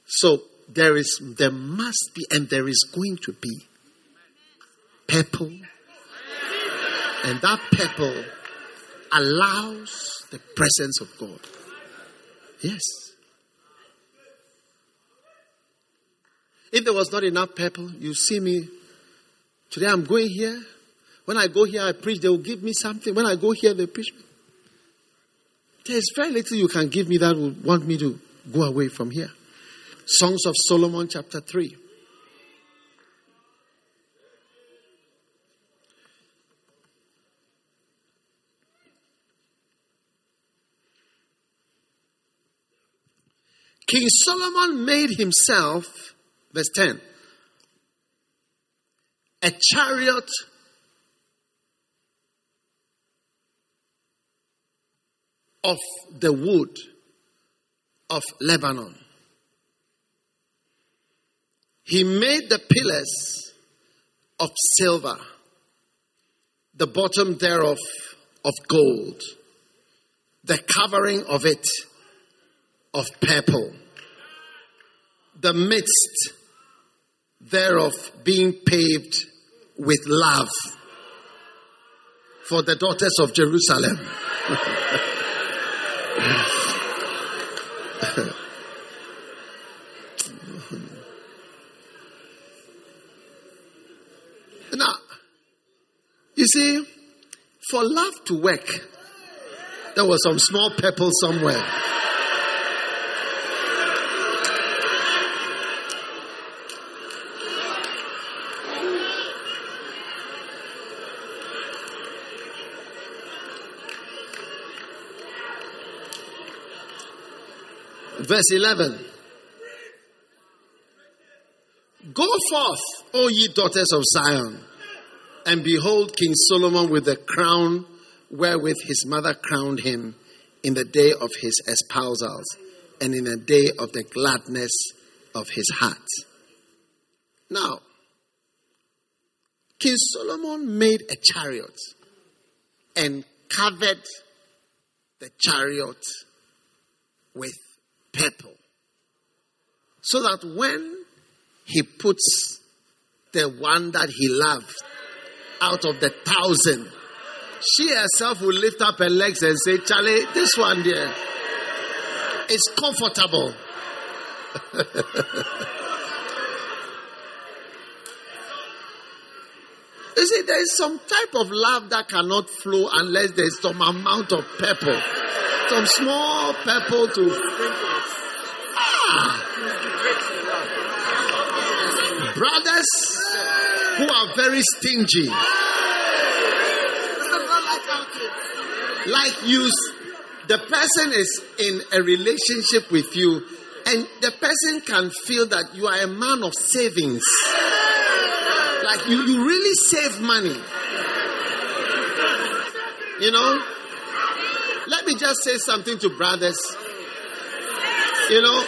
So there is there must be and there is going to be purple. And that purple allows the presence of God. Yes. If there was not enough purple, you see me. Today I'm going here. When I go here, I preach. They will give me something. When I go here, they preach me. There's very little you can give me that would want me to go away from here. Songs of Solomon, chapter 3. King Solomon made himself, verse 10, a chariot of the wood of Lebanon. He made the pillars of silver, the bottom thereof of gold, the covering of it of purple, the midst thereof being paved with love for the daughters of Jerusalem. now, you see, for love to work, there was some small pebble somewhere. Verse 11. Go forth, O ye daughters of Zion, and behold King Solomon with the crown wherewith his mother crowned him in the day of his espousals and in the day of the gladness of his heart. Now, King Solomon made a chariot and covered the chariot with purple. So that when he puts the one that he loved out of the thousand, she herself will lift up her legs and say, Charlie, this one there is comfortable. you see, there is some type of love that cannot flow unless there's some amount of purple. Some small purple to Ah! Brothers who are very stingy. Like you the person is in a relationship with you and the person can feel that you are a man of savings. Like you, you really save money. You know? Let me just say something to brothers. You know,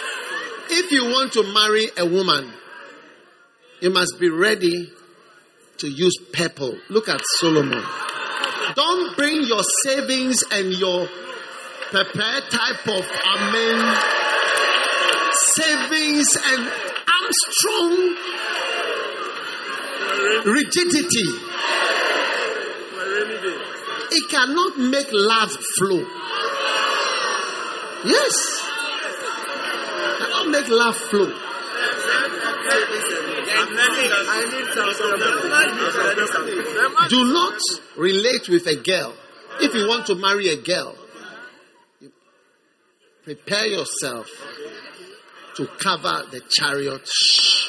if you want to marry a woman, you must be ready to use purple. Look at Solomon. Don't bring your savings and your pepper type of amen savings and Armstrong rigidity. It cannot make love flow. Yes. Cannot make love flow. Do not relate with a girl. If you want to marry a girl, prepare yourself to cover the chariot. Shh.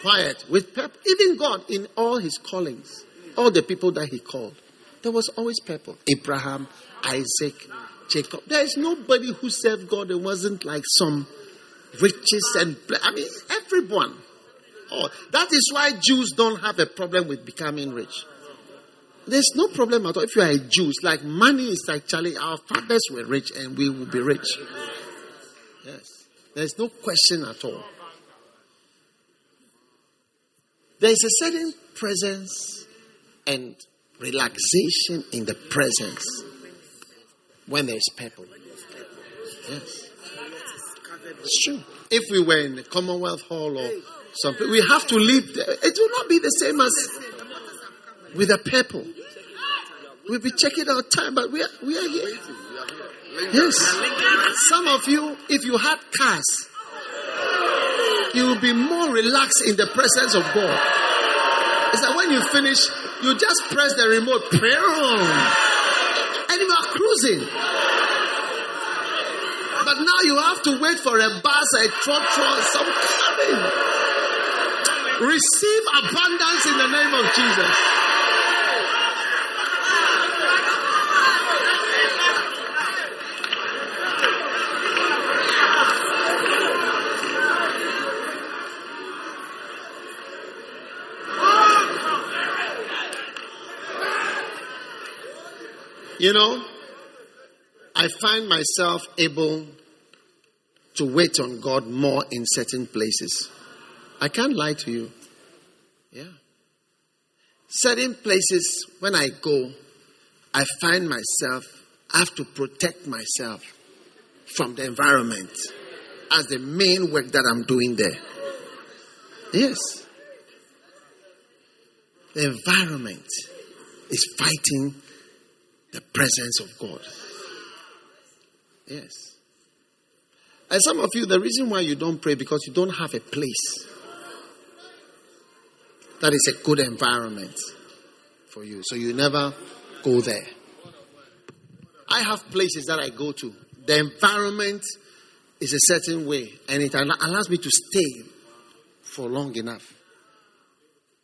Quiet. With pep- even God in all his callings, all the people that he called, there was always purple. Abraham, Isaac, Jacob. There is nobody who served God and wasn't like some riches and I mean everyone. Oh, that is why Jews don't have a problem with becoming rich. There's no problem at all. If you are a Jew, it's like money is actually our fathers were rich and we will be rich. Yes. There's no question at all. There's a certain presence and relaxation in the presence when there's people. Yes. It's true. If we were in the Commonwealth Hall or something, we have to leave. The, it will not be the same as with the people. We'll be checking our time, but we are, we are here. Yes. Some of you, if you had cars, you will be more relaxed in the presence of God. It's that when you finish, you just press the remote, and you are cruising. But now you have to wait for a bus, a trotro, some coming. Receive abundance in the name of Jesus. You know, I find myself able to wait on God more in certain places. I can't lie to you. Yeah. Certain places, when I go, I find myself, I have to protect myself from the environment as the main work that I'm doing there. Yes. The environment is fighting the presence of God. Yes. And some of you, the reason why you don't pray because you don't have a place that is a good environment for you. So you never go there. I have places that I go to. The environment is a certain way, and it allows me to stay for long enough.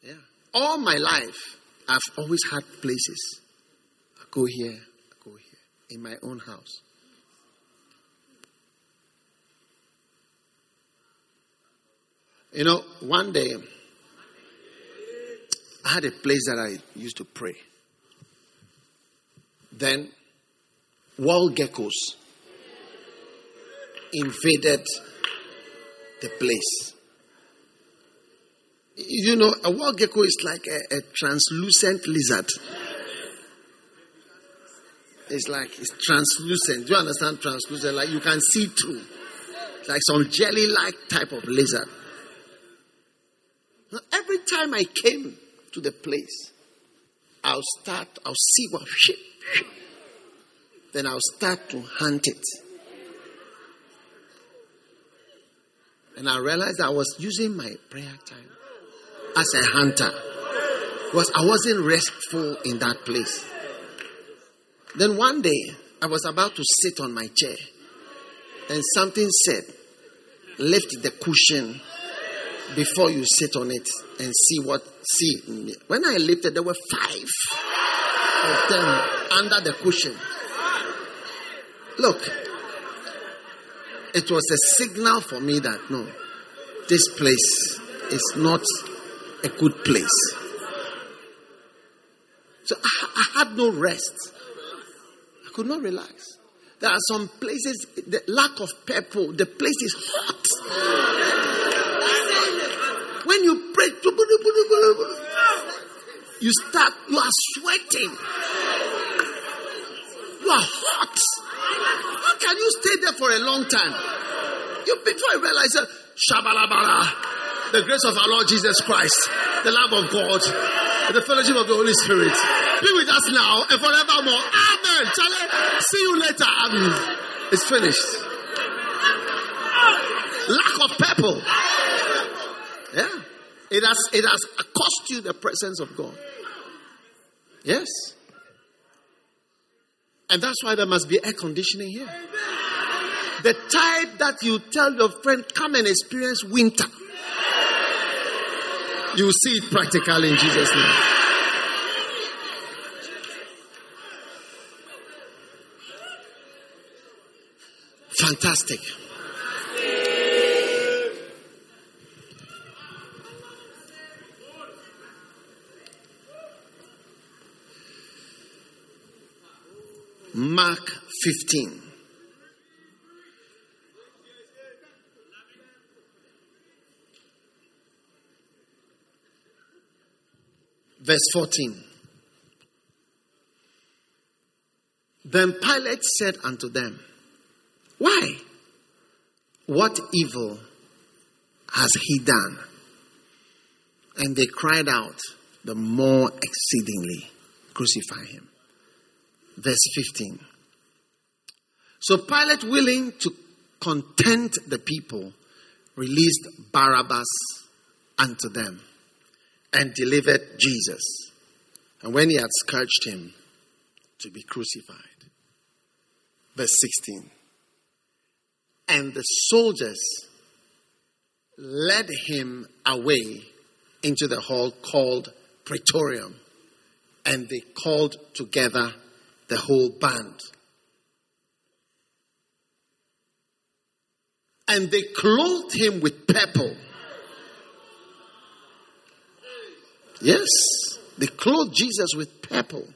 Yeah. All my life, I've always had places. I go here, I go here, in my own house. You know, one day, I had a place that I used to pray. Then, wild geckos invaded the place. You know, a wild gecko is like a, a translucent lizard. It's like it's translucent. Do you understand translucent? Like you can see through. It's like some jelly like type of lizard. Now, every time I came to the place, I'll start, I'll see what shit, then I'll start to hunt it. And I realized I was using my prayer time as a hunter because I wasn't restful in that place. Then one day, I was about to sit on my chair, and something said, Lift the cushion before you sit on it and see what see when i lifted there were five of them under the cushion Look, it was a signal for me that no, this place is not a good place. So I, I had no rest. I could not relax. There are some places, the lack of purple, the place is hot. When you pray, you start, you are sweating. You are hot. How can you stay there for a long time? You before you realize that Shabalabala, the grace of our Lord Jesus Christ, the love of God, the fellowship of the Holy Spirit, be with us now and forevermore. Amen. Charlie, see you later. Amen. It's finished. Lack of purple. Yeah. It has it has cost you the presence of God. Yes. And that's why there must be air conditioning here. The type that you tell your friend, come and experience winter. You see it practically in Jesus' name. Fantastic. Mark 15. Verse 14. Then Pilate said unto them, Why? What evil has he done? And they cried out the more exceedingly, Crucify him. Verse 15. So Pilate, willing to content the people, released Barabbas unto them and delivered Jesus. And when he had scourged him, to be crucified. Verse 16. And the soldiers led him away into the hall called Praetorium, and they called together the whole band. And they clothed him with purple. Yes, they clothed Jesus with purple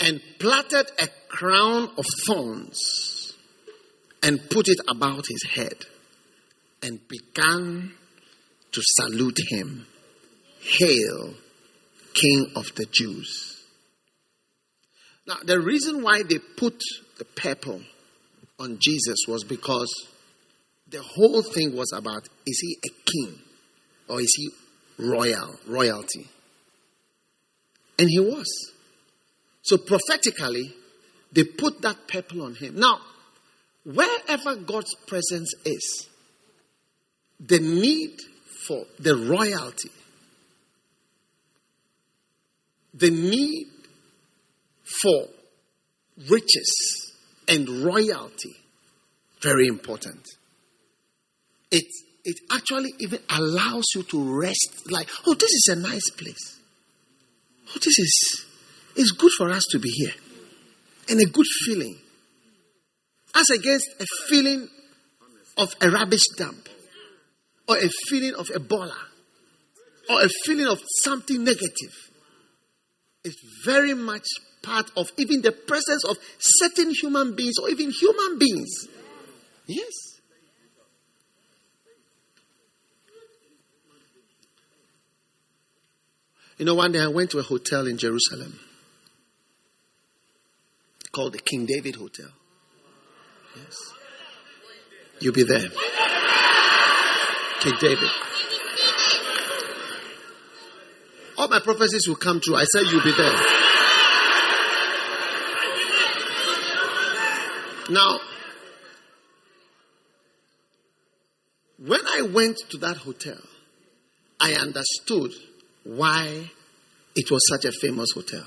and plaited a crown of thorns and put it about his head and began to salute him. Hail, King of the Jews. Now, the reason why they put the purple on Jesus was because the whole thing was about is he a king or is he royal, royalty? And he was. So prophetically, they put that purple on him. Now, wherever God's presence is, the need for the royalty, the need for riches and royalty, very important. It, it actually even allows you to rest like, oh, this is a nice place. Oh, this is it's good for us to be here. And a good feeling. As against a feeling of a rubbish dump. Or a feeling of a baller Or a feeling of something negative. It's very much part of even the presence of certain human beings or even human beings. Yes. You know, one day I went to a hotel in Jerusalem called the King David Hotel. Yes. You'll be there. King David. All my prophecies will come true. I said you'll be there. Now, when I went to that hotel, I understood why it was such a famous hotel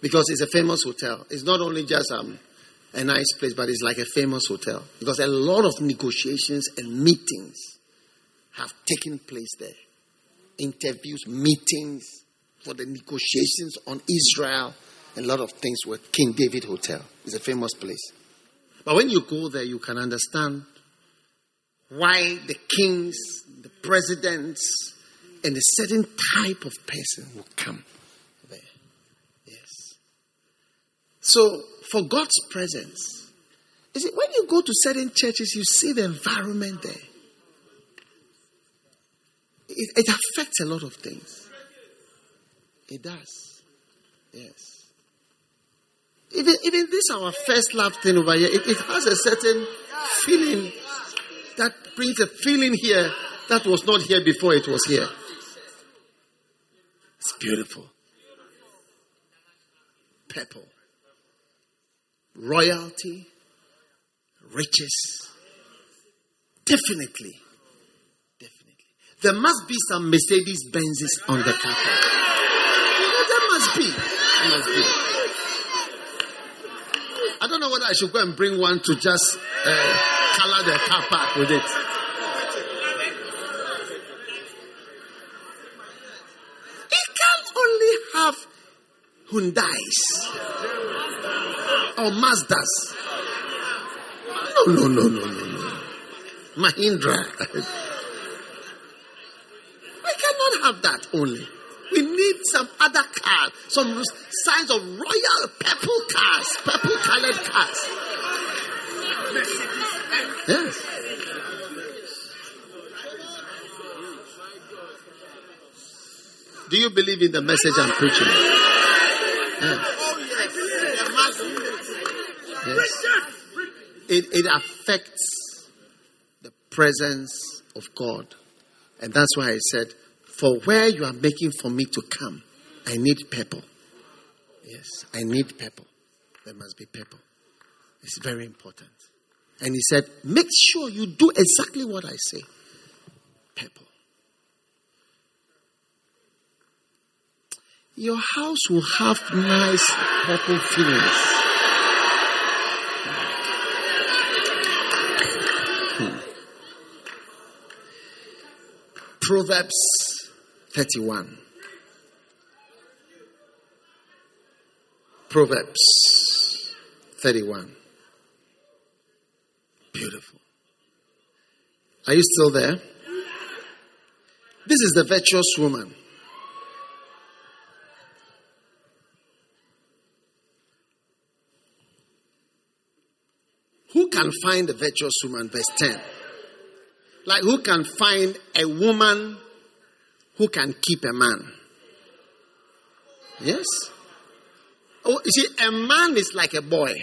because it's a famous hotel. It's not only just um, a nice place, but it's like a famous hotel because a lot of negotiations and meetings have taken place there. Interviews, meetings for the negotiations on Israel a lot of things were King David Hotel. It's a famous place. But when you go there, you can understand why the kings, the presidents, and a certain type of person will come there. Yes. So, for God's presence, is it when you go to certain churches, you see the environment there. It, it affects a lot of things. It does. Yes. Even, even this, our first love thing over here, it, it has a certain feeling that brings a feeling here that was not here before it was here. It's beautiful. Purple. Royalty. Riches. Definitely. Definitely. There must be some Mercedes Benzes on the carpet. There must be. There must be. I don't know whether I should go and bring one to just uh, color the car park with it. It can't only have Hyundai's or Mazdas. No, no, no, no, no, no. Mahindra. we cannot have that only. We need some other cars, some signs of royal purple cars, purple colored cars. Yes. Do you believe in the message I'm preaching? Yes. yes. It, it affects the presence of God. And that's why I said, for where you are making for me to come, I need people. Yes, I need people. There must be people. It's very important. And he said, Make sure you do exactly what I say. People. Your house will have nice purple feelings. Hmm. Proverbs 31. Proverbs 31. Beautiful. Are you still there? This is the virtuous woman. Who can find the virtuous woman? Verse 10. Like, who can find a woman who can keep a man? Yes? Oh, you see, a man is like a boy.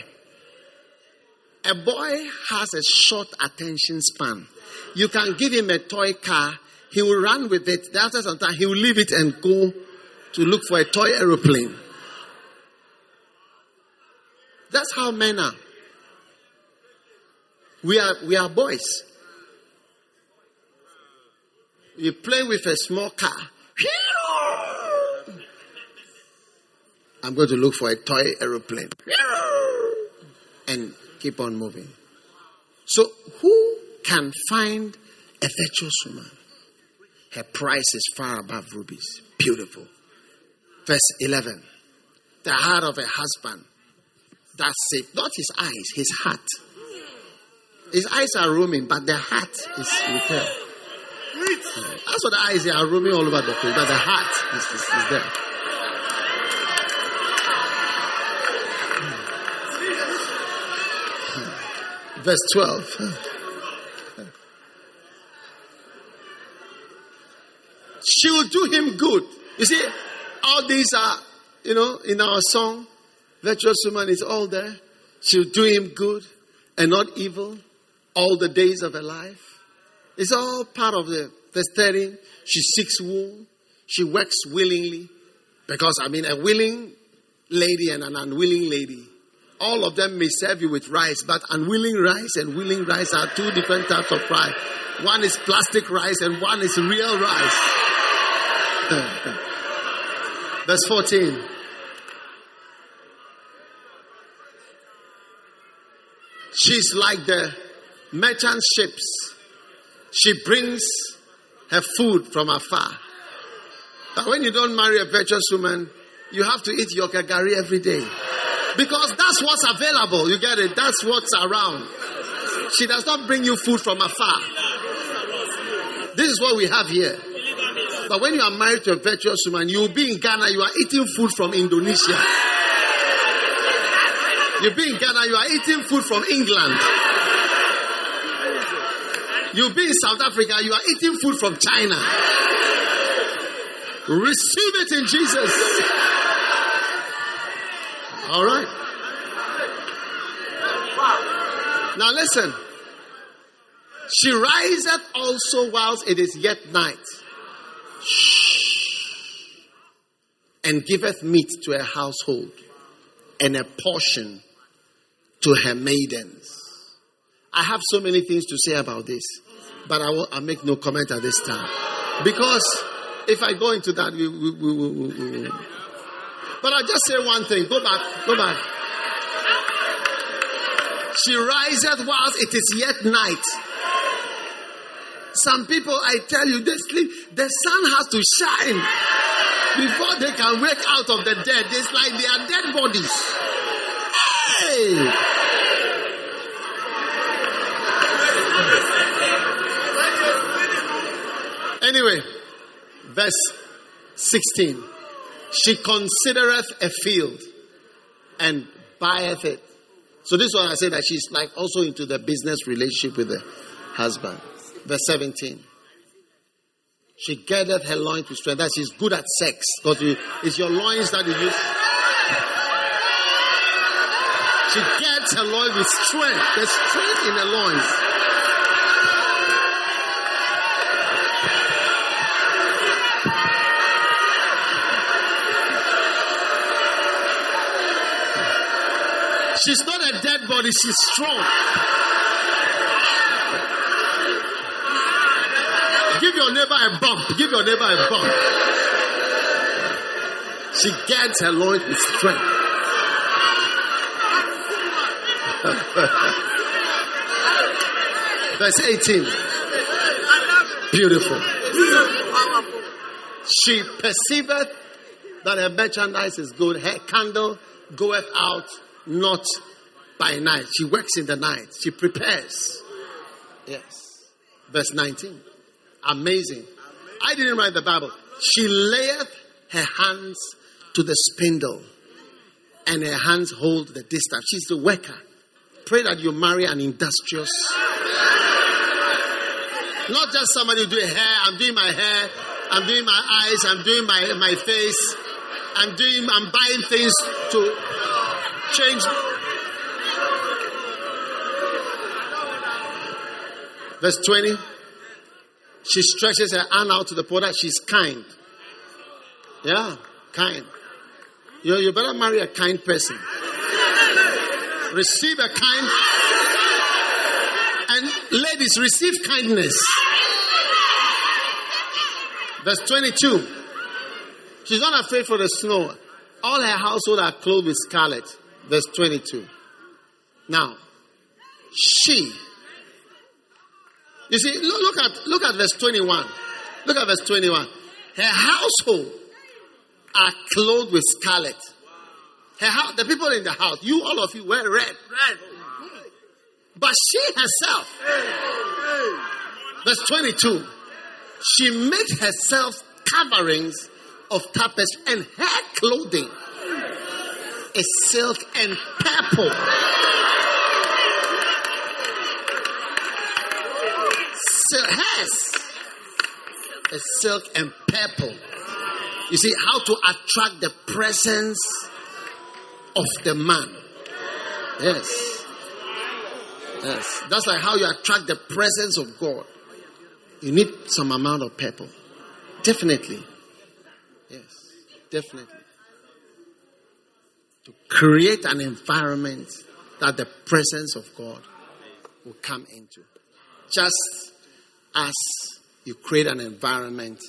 A boy has a short attention span. You can give him a toy car, he will run with it. After some time, he will leave it and go to look for a toy aeroplane. That's how men are. We are we are boys. You play with a small car. I'm going to look for a toy aeroplane. And keep on moving. So, who can find a virtuous woman? Her price is far above rubies. Beautiful. Verse 11. The heart of a husband. That's it. Not his eyes, his heart. His eyes are roaming, but the heart is with her. That's what the eyes are roaming all over the place, but the heart is, is, is there. Verse 12. She will do him good. You see, all these are, you know, in our song, Virtuous Woman is all there. She'll do him good and not evil all the days of her life. It's all part of the verse 13. She seeks wool. She works willingly. Because, I mean, a willing lady and an unwilling lady, all of them may serve you with rice, but unwilling rice and willing rice are two different types of rice. One is plastic rice and one is real rice. Verse 14. She's like the merchant ships. She brings her food from afar. But when you don't marry a virtuous woman, you have to eat your gari every day. Because that's what's available. You get it? That's what's around. She does not bring you food from afar. This is what we have here. But when you are married to a virtuous woman, you'll be in Ghana, you are eating food from Indonesia. You'll be in Ghana, you are eating food from England. You'll be in South Africa, you are eating food from China. Receive it in Jesus. All right. Now listen. She riseth also whilst it is yet night, and giveth meat to her household, and a portion to her maidens. I have so many things to say about this, but I will I make no comment at this time. Because if I go into that, we, we, we, we but I'll just say one thing. Go back, go back. She riseth whilst it is yet night. Some people, I tell you, they sleep. The sun has to shine before they can wake out of the dead. It's like they are dead bodies. Hey! Anyway, verse 16. She considereth a field and buyeth it. So this one I say that she's like also into the business relationship with the husband. Verse 17. She gathered her loins with strength. That she's good at sex. Because it's your loins that you use. She gets her loins with strength. There's strength in the loins. She's not a dead body, she's strong. Give your neighbor a bump. Give your neighbor a bump. She gets her loins with strength. Verse 18. Beautiful. She perceiveth that her merchandise is good. Her candle goeth out not by night. She works in the night. She prepares. Yes. Verse 19. Amazing. I didn't write the Bible. She layeth her hands to the spindle and her hands hold the distaff. She's the worker. Pray that you marry an industrious. Not just somebody doing hair. I'm doing my hair. I'm doing my eyes. I'm doing my, my face. I'm doing, I'm buying things to change. Verse 20. She stretches her hand out to the poor. that She's kind. Yeah, kind. You, you better marry a kind person. Receive a kind. And ladies, receive kindness. Verse 22. She's not afraid for the snow. All her household are clothed with scarlet verse 22. Now, she. You see, look, look, at look at verse 21. Look at verse 21. Her household are clothed with scarlet. Her house, the people in the house, you all of you wear red. Red. But she herself, verse 22, she made herself coverings of tapestry and her clothing is silk and purple. Yes. A silk and purple. You see how to attract the presence of the man. Yes. Yes. That's like how you attract the presence of God. You need some amount of purple. Definitely. Yes. Definitely to create an environment that the presence of God will come into. Just as you create an environment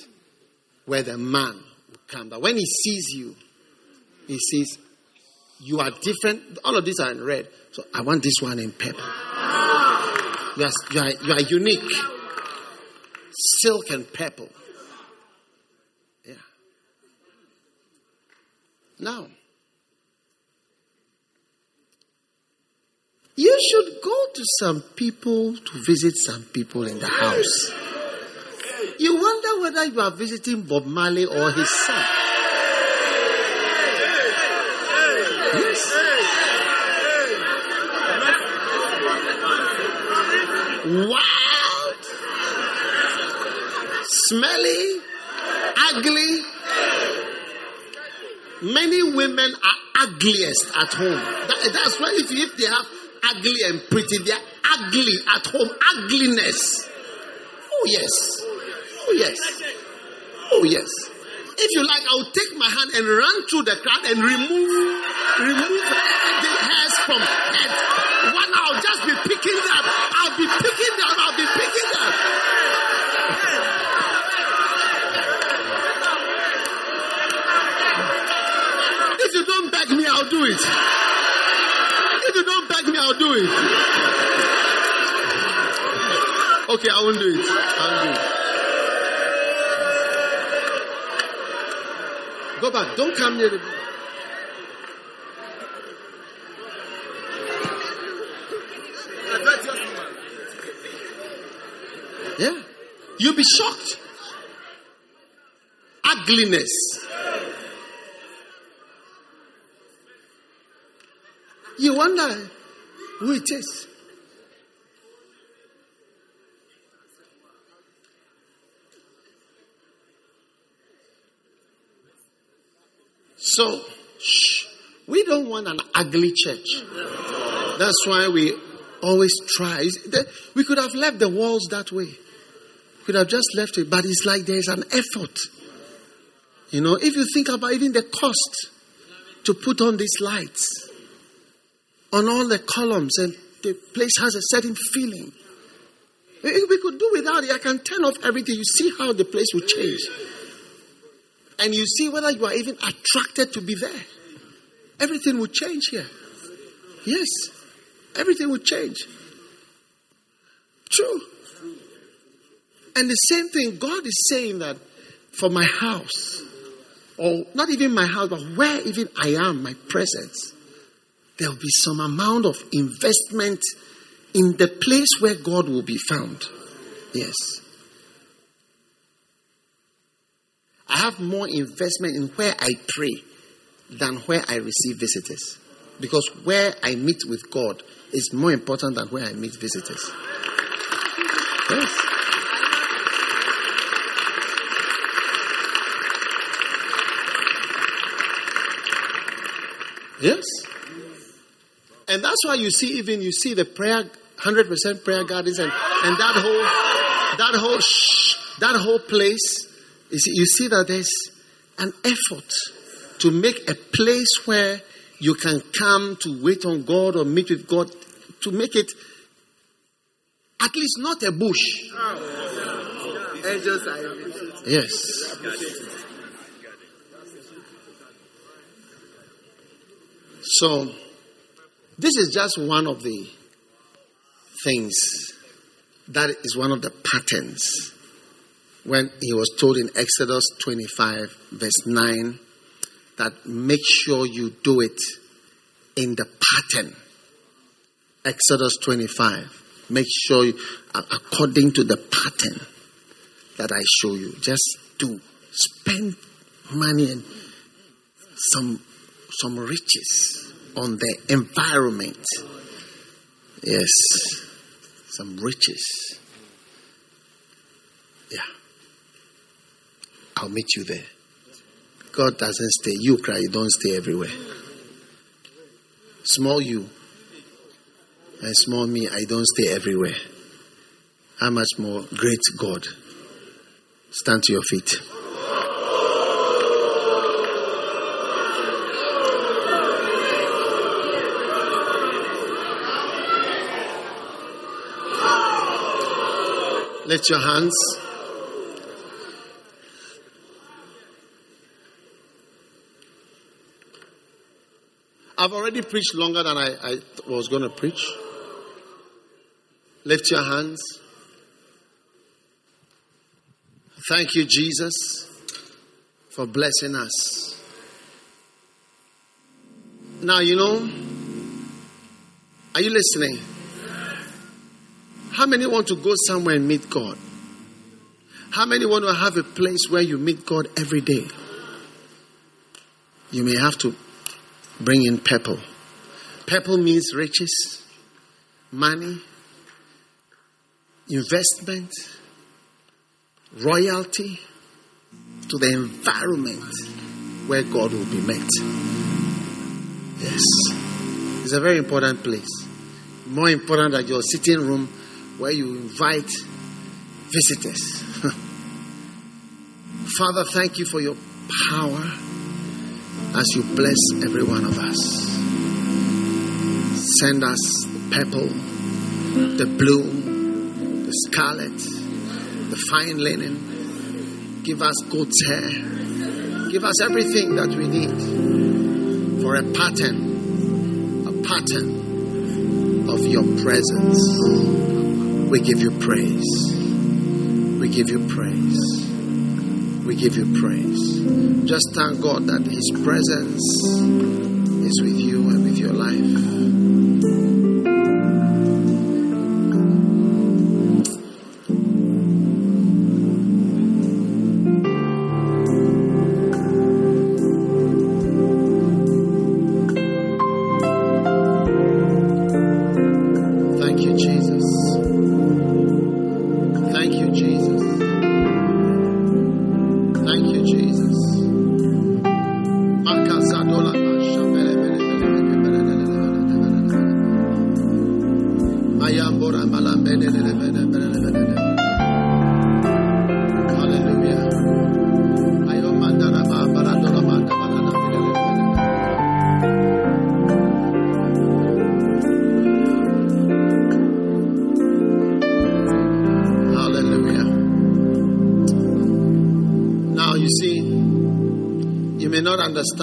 where the man will come. But when he sees you, he sees you are different. All of these are in red. So I want this one in purple. Are, you are, you are unique. Silk and purple. Yeah. Now, you should go to some people to visit some people in the house. You wonder whether you are visiting Bob Marley or his son. Yes. Wild, smelly, ugly. Many women are ugliest at home. That- that's why if, if they have ugly and pretty, they are ugly at home. Ugliness. Oh yes. Oh yes. Oh yes. If you like, I'll take my hand and run through the crowd and remove remove the hairs from head. One, I'll just be picking them. I'll be picking them. I'll be picking them. If you don't beg me, I'll do it. Beg me, I'll do it. Okay, I won't do it. I won't do it. Go back. Don't come near the. Yeah. You'll be shocked. Ugliness. You wonder is. So, shh, we don't want an ugly church. That's why we always try. We could have left the walls that way. We could have just left it, but it's like there's an effort. You know, if you think about even the cost to put on these lights on all the columns, and the place has a certain feeling. We could do without it, I can turn off everything. You see how the place will change. And you see whether you are even attracted to be there. Everything will change here. Yes. Everything will change. True. And the same thing, God is saying that for my house, or not even my house, but where even I am, my presence, there will be some amount of investment in the place where God will be found. Yes. I have more investment in where I pray than where I receive visitors. Because where I meet with God is more important than where I meet visitors. Yes. Yes. And that's why you see even you see the prayer 100% prayer gardens and, and that whole that whole shh, that whole place you see, you see that there's an effort to make a place where you can come to wait on God or meet with God to make it at least not a bush. Yes. So, this is just one of the things that is one of the patterns when he was told in Exodus 25, verse 9, that make sure you do it in the pattern. Exodus 25. Make sure you, according to the pattern that I show you, just do. Spend money and some some riches on the environment. Yes, some riches. Yeah. I'll meet you there. God doesn't stay. You cry, you don't stay everywhere. Small you and small me, I don't stay everywhere. How much more great God? Stand to your feet. Lift your hands. I've already preached longer than I, I was going to preach. Lift your hands. Thank you, Jesus, for blessing us. Now, you know, are you listening? How many want to go somewhere and meet God? How many want to have a place where you meet God every day? You may have to bring in purple. Purple means riches, money, investment, royalty to the environment where God will be met. Yes. It's a very important place. More important than your sitting room where you invite visitors. Father, thank you for your power as you bless every one of us. Send us the purple, the blue, the scarlet, the fine linen. Give us goat's hair. Give us everything that we need for a pattern, a pattern of your presence. We give you praise. We give you praise. We give you praise. Just thank God that His presence is with you and with your life.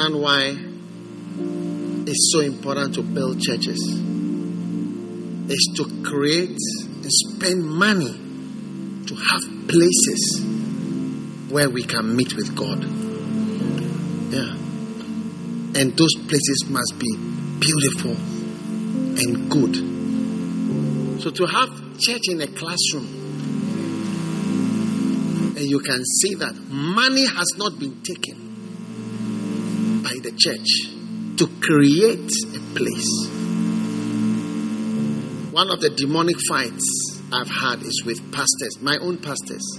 Understand why it's so important to build churches. is to create and spend money to have places where we can meet with God. Yeah. And those places must be beautiful and good. So to have church in a classroom and you can see that money has not been taken church to create a place. One of the demonic fights I've had is with pastors, my own pastors.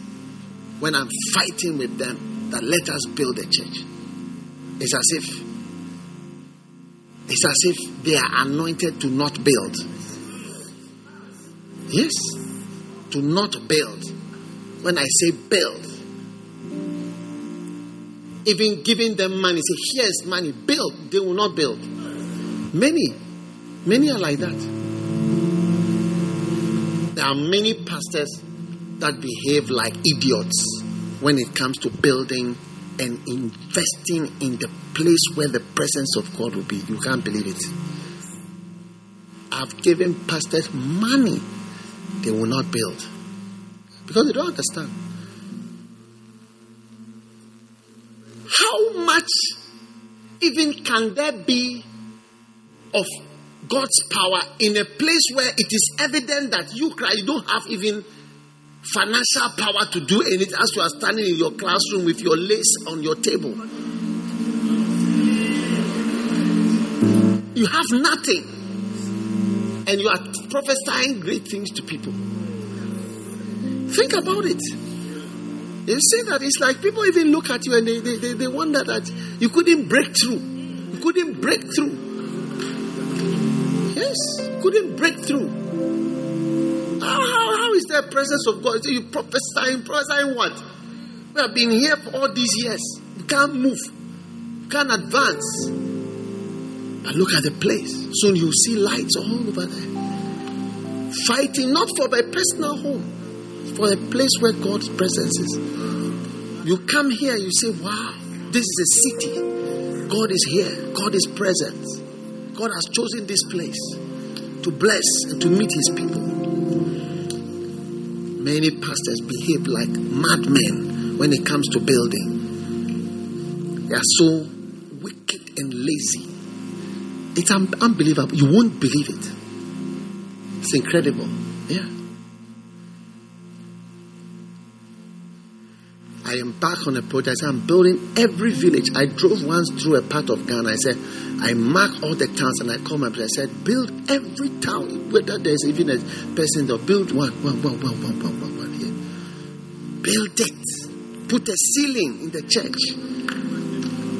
When I'm fighting with them, that let us build a church. It's as if it's as if they are anointed to not build. Yes, to not build. When I say build, even giving them money, say, here's money, build, they will not build. Many, many are like that. There are many pastors that behave like idiots when it comes to building and investing in the place where the presence of God will be. You can't believe it. I've given pastors money, they will not build because they don't understand. How much even can there be of God's power in a place where it is evident that you cry, you don't have even financial power to do anything as you are standing in your classroom with your lace on your table? You have nothing. And you are prophesying great things to people. Think about it. You see that it's like people even look at you and they, they, they, they wonder that you couldn't break through. You couldn't break through. Yes, couldn't break through. How, how, how is there presence of God? You prophesying, prophesying what? We have been here for all these years. We can't move. We can't advance. But look at the place. Soon you'll see lights all over there. Fighting not for my personal home, for a place where God's presence is. You come here, you say, Wow, this is a city. God is here, God is present. God has chosen this place to bless and to meet his people. Many pastors behave like madmen when it comes to building. They are so wicked and lazy. It's un- unbelievable. You won't believe it. It's incredible. Yeah. I am back on a project. I'm building every village. I drove once through a part of Ghana. I said, I mark all the towns and I call my brother. I said, build every town, whether there's even a person there, build one, one, one, one, one, one, one, one here. Build it. Put a ceiling in the church.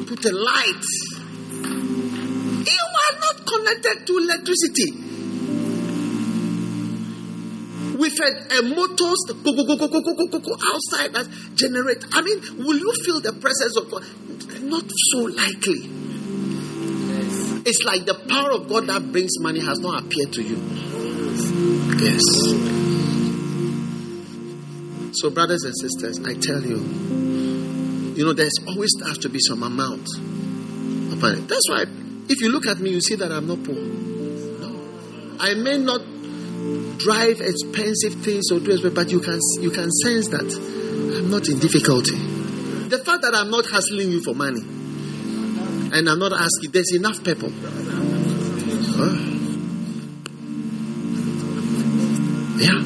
Put a light. You are not connected to electricity with a, a motors go, go, go, go, go, go, go, go, go outside that generate. I mean, will you feel the presence of God? Not so likely. Yes. It's like the power of God that brings money has not appeared to you. Yes. So, brothers and sisters, I tell you, you know, there's always has to be some amount upon it. That's why, if you look at me, you see that I'm not poor. No. I may not drive expensive things or do but you can you can sense that I'm not in difficulty. The fact that I'm not hustling you for money and I'm not asking, there's enough people. Huh? Yeah.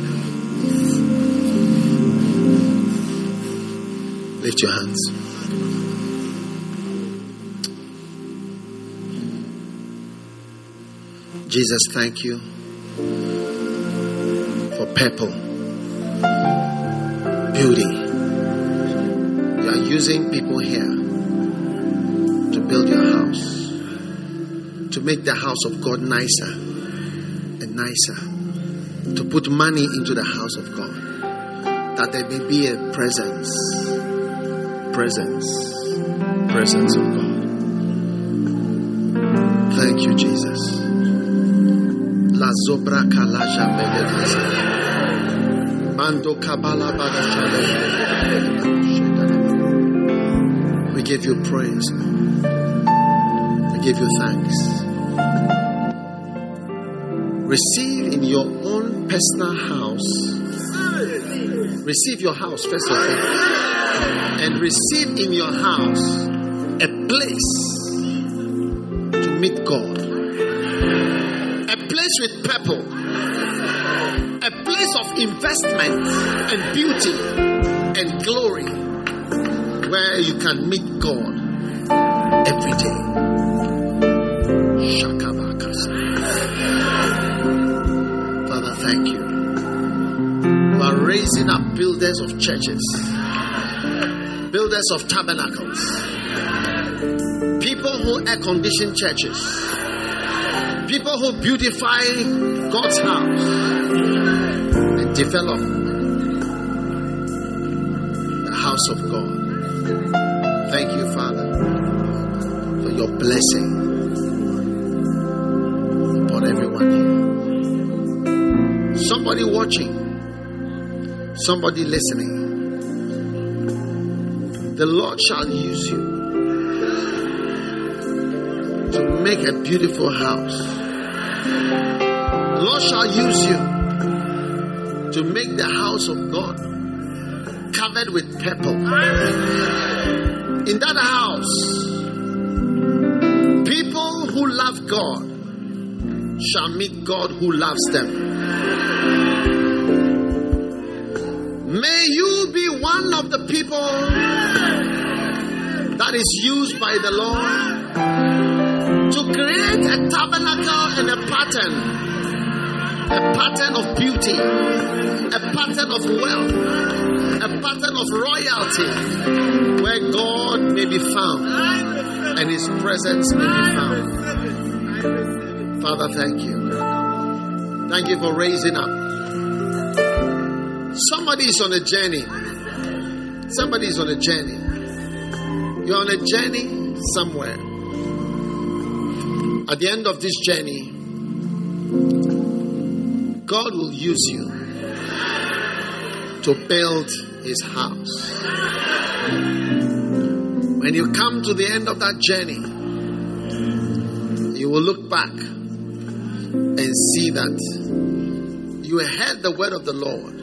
Lift your hands. Jesus, thank you for purple, beauty. You are using people here to build your house, to make the house of God nicer and nicer, to put money into the house of God, that there may be a presence, presence, presence of God. Thank you, Jesus. Kalaja Mando kabala We give you praise. We give you thanks. Receive in your own personal house. Receive your house first of all. And receive in your house a place to meet God with purple, a place of investment and beauty and glory where you can meet God every day. Father, thank you. You are raising up builders of churches, builders of tabernacles, people who air condition churches people who beautify God's house and develop the house of God. Thank you, Father, for your blessing upon everyone. Somebody watching, somebody listening. The Lord shall use you to make a beautiful house. The Lord shall use you to make the house of God covered with purple. In that house, people who love God shall meet God who loves them. May you be one of the people that is used by the Lord to create a tabernacle and a pattern, a pattern of beauty, a pattern of wealth, a pattern of royalty, where God may be found and His presence may be found. Father, thank you. Thank you for raising up. Somebody is on a journey. Somebody is on a journey. You're on a journey somewhere. At the end of this journey, God will use you to build his house. When you come to the end of that journey, you will look back and see that you heard the word of the Lord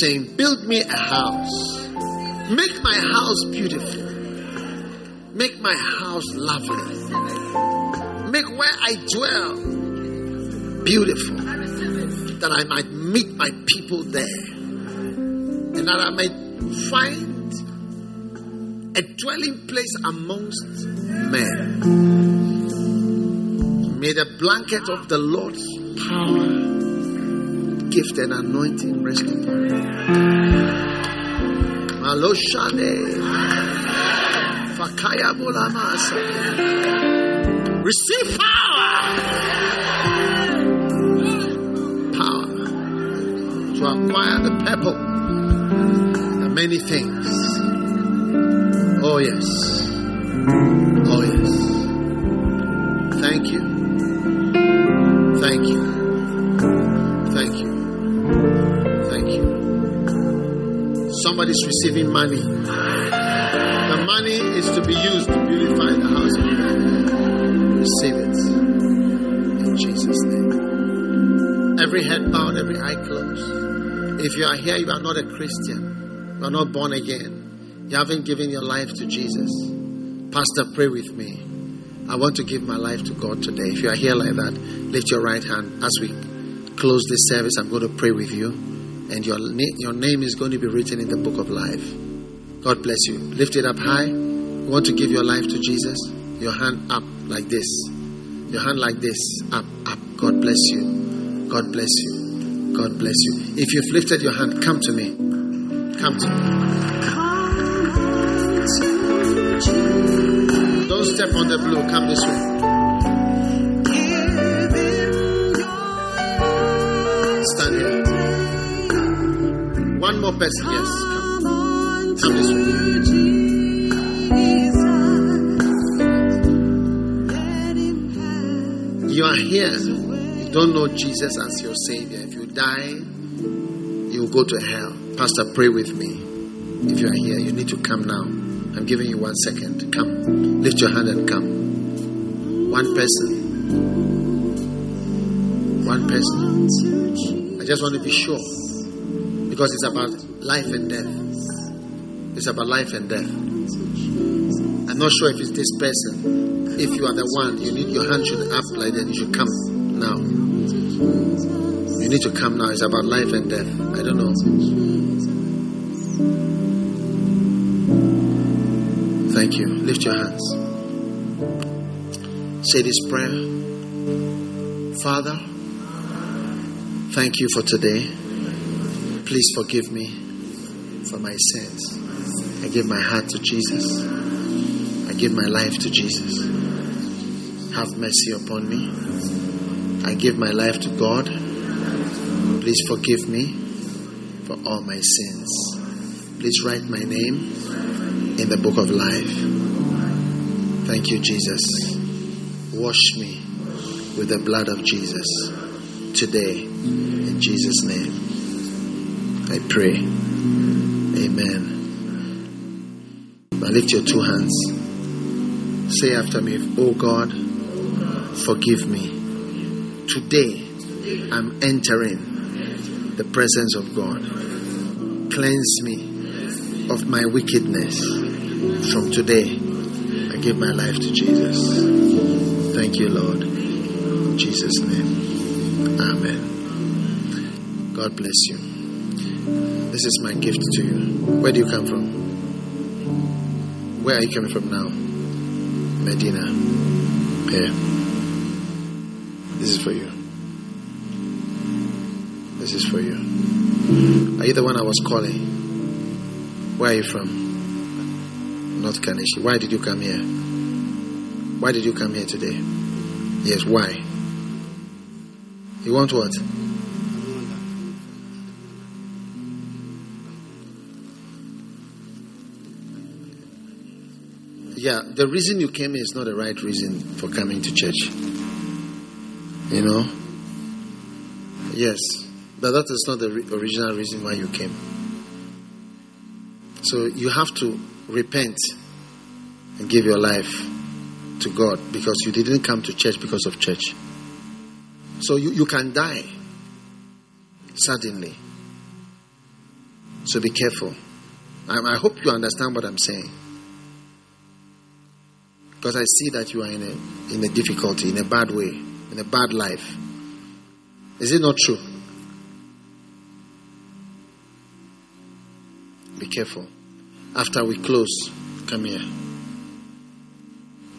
saying, Build me a house, make my house beautiful, make my house lovely make where I dwell beautiful, that I might meet my people there, and that I might find a dwelling place amongst men. May the blanket of the Lord's power, gift, and anointing rest upon me. Maloshane. Fakaya Bolamasa. Receive power. Power to acquire the purple and many things. Oh, yes. Oh, yes. Thank you. Thank you. Thank you. Thank you. Somebody's receiving money. The money is to be used to beautify the house of God. Receive it. In Jesus' name. Every head bowed, every eye closed. If you are here, you are not a Christian. You are not born again. You haven't given your life to Jesus. Pastor, pray with me. I want to give my life to God today. If you are here like that, lift your right hand. As we close this service, I'm going to pray with you. And your, your name is going to be written in the book of life. God bless you. Lift it up high. You want to give your life to Jesus? Your hand up like this. Your hand like this. Up, up. God bless you. God bless you. God bless you. If you've lifted your hand, come to me. Come to me. Don't step on the blue. Come this way. Stand here. One more person. Yes. Come, come this way. You are here. You don't know Jesus as your Savior. If you die, you will go to hell. Pastor, pray with me. If you are here, you need to come now. I'm giving you one second. Come. Lift your hand and come. One person. One person. I just want to be sure. Because it's about life and death. It's about life and death. I'm not sure if it's this person. If you are the one, you need your hand should up like that. You should come now. You need to come now. It's about life and death. I don't know. Thank you. Lift your hands. Say this prayer. Father, thank you for today. Please forgive me for my sins. I give my heart to Jesus. I give my life to Jesus. Have mercy upon me. I give my life to God. Please forgive me for all my sins. Please write my name in the book of life. Thank you, Jesus. Wash me with the blood of Jesus today. In Jesus' name, I pray. Amen. Now lift your two hands. Say after me, Oh God, forgive me. Today, I'm entering the presence of God. Cleanse me of my wickedness. From today, I give my life to Jesus. Thank you, Lord. In Jesus' name. Amen. God bless you. This is my gift to you. Where do you come from? Where are you coming from now? Medina. Here. This is for you. This is for you. Are you the one I was calling? Where are you from? North Kaneshie. Why did you come here? Why did you come here today? Yes, why? You want what? Yeah, the reason you came here is not the right reason for coming to church. You know? Yes, but that is not the original reason why you came. So you have to repent and give your life to God because you didn't come to church because of church. So you, you can die suddenly. So be careful. I, I hope you understand what I'm saying. Because I see that you are in a in a difficulty, in a bad way, in a bad life. Is it not true? Be careful. After we close, come here.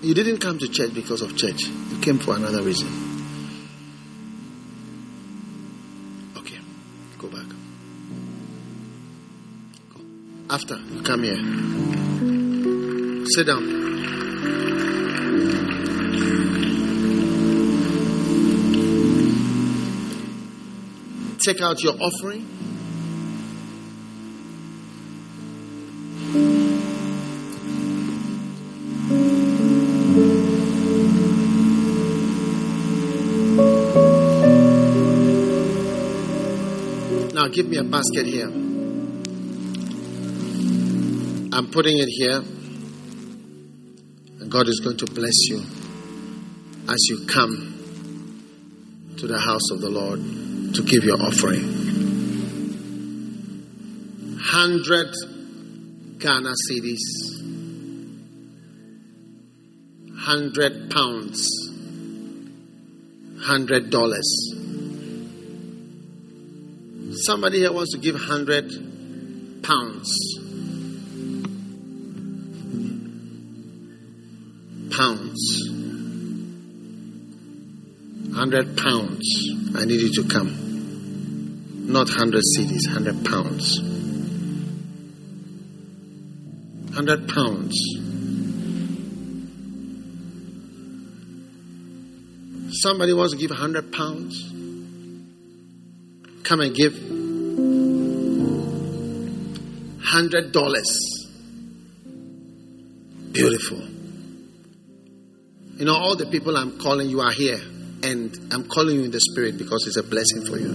You didn't come to church because of church. You came for another reason. Okay. Go back. Go. After, come here. Sit down. Take out your offering. Now give me a basket here. I'm putting it here. And God is going to bless you as you come to the house of the Lord to give your offering. 100 Ghana cedis, 100 pounds, 100 dollars. Somebody here wants to give 100 pounds. Pounds. 100 pounds. I need you to come. Not 100 cedis, 100 pounds. 100 pounds. Somebody wants to give 100 pounds. Come and give $100. Beautiful. You know, all the people I'm calling you are here. And I'm calling you in the spirit because it's a blessing for you.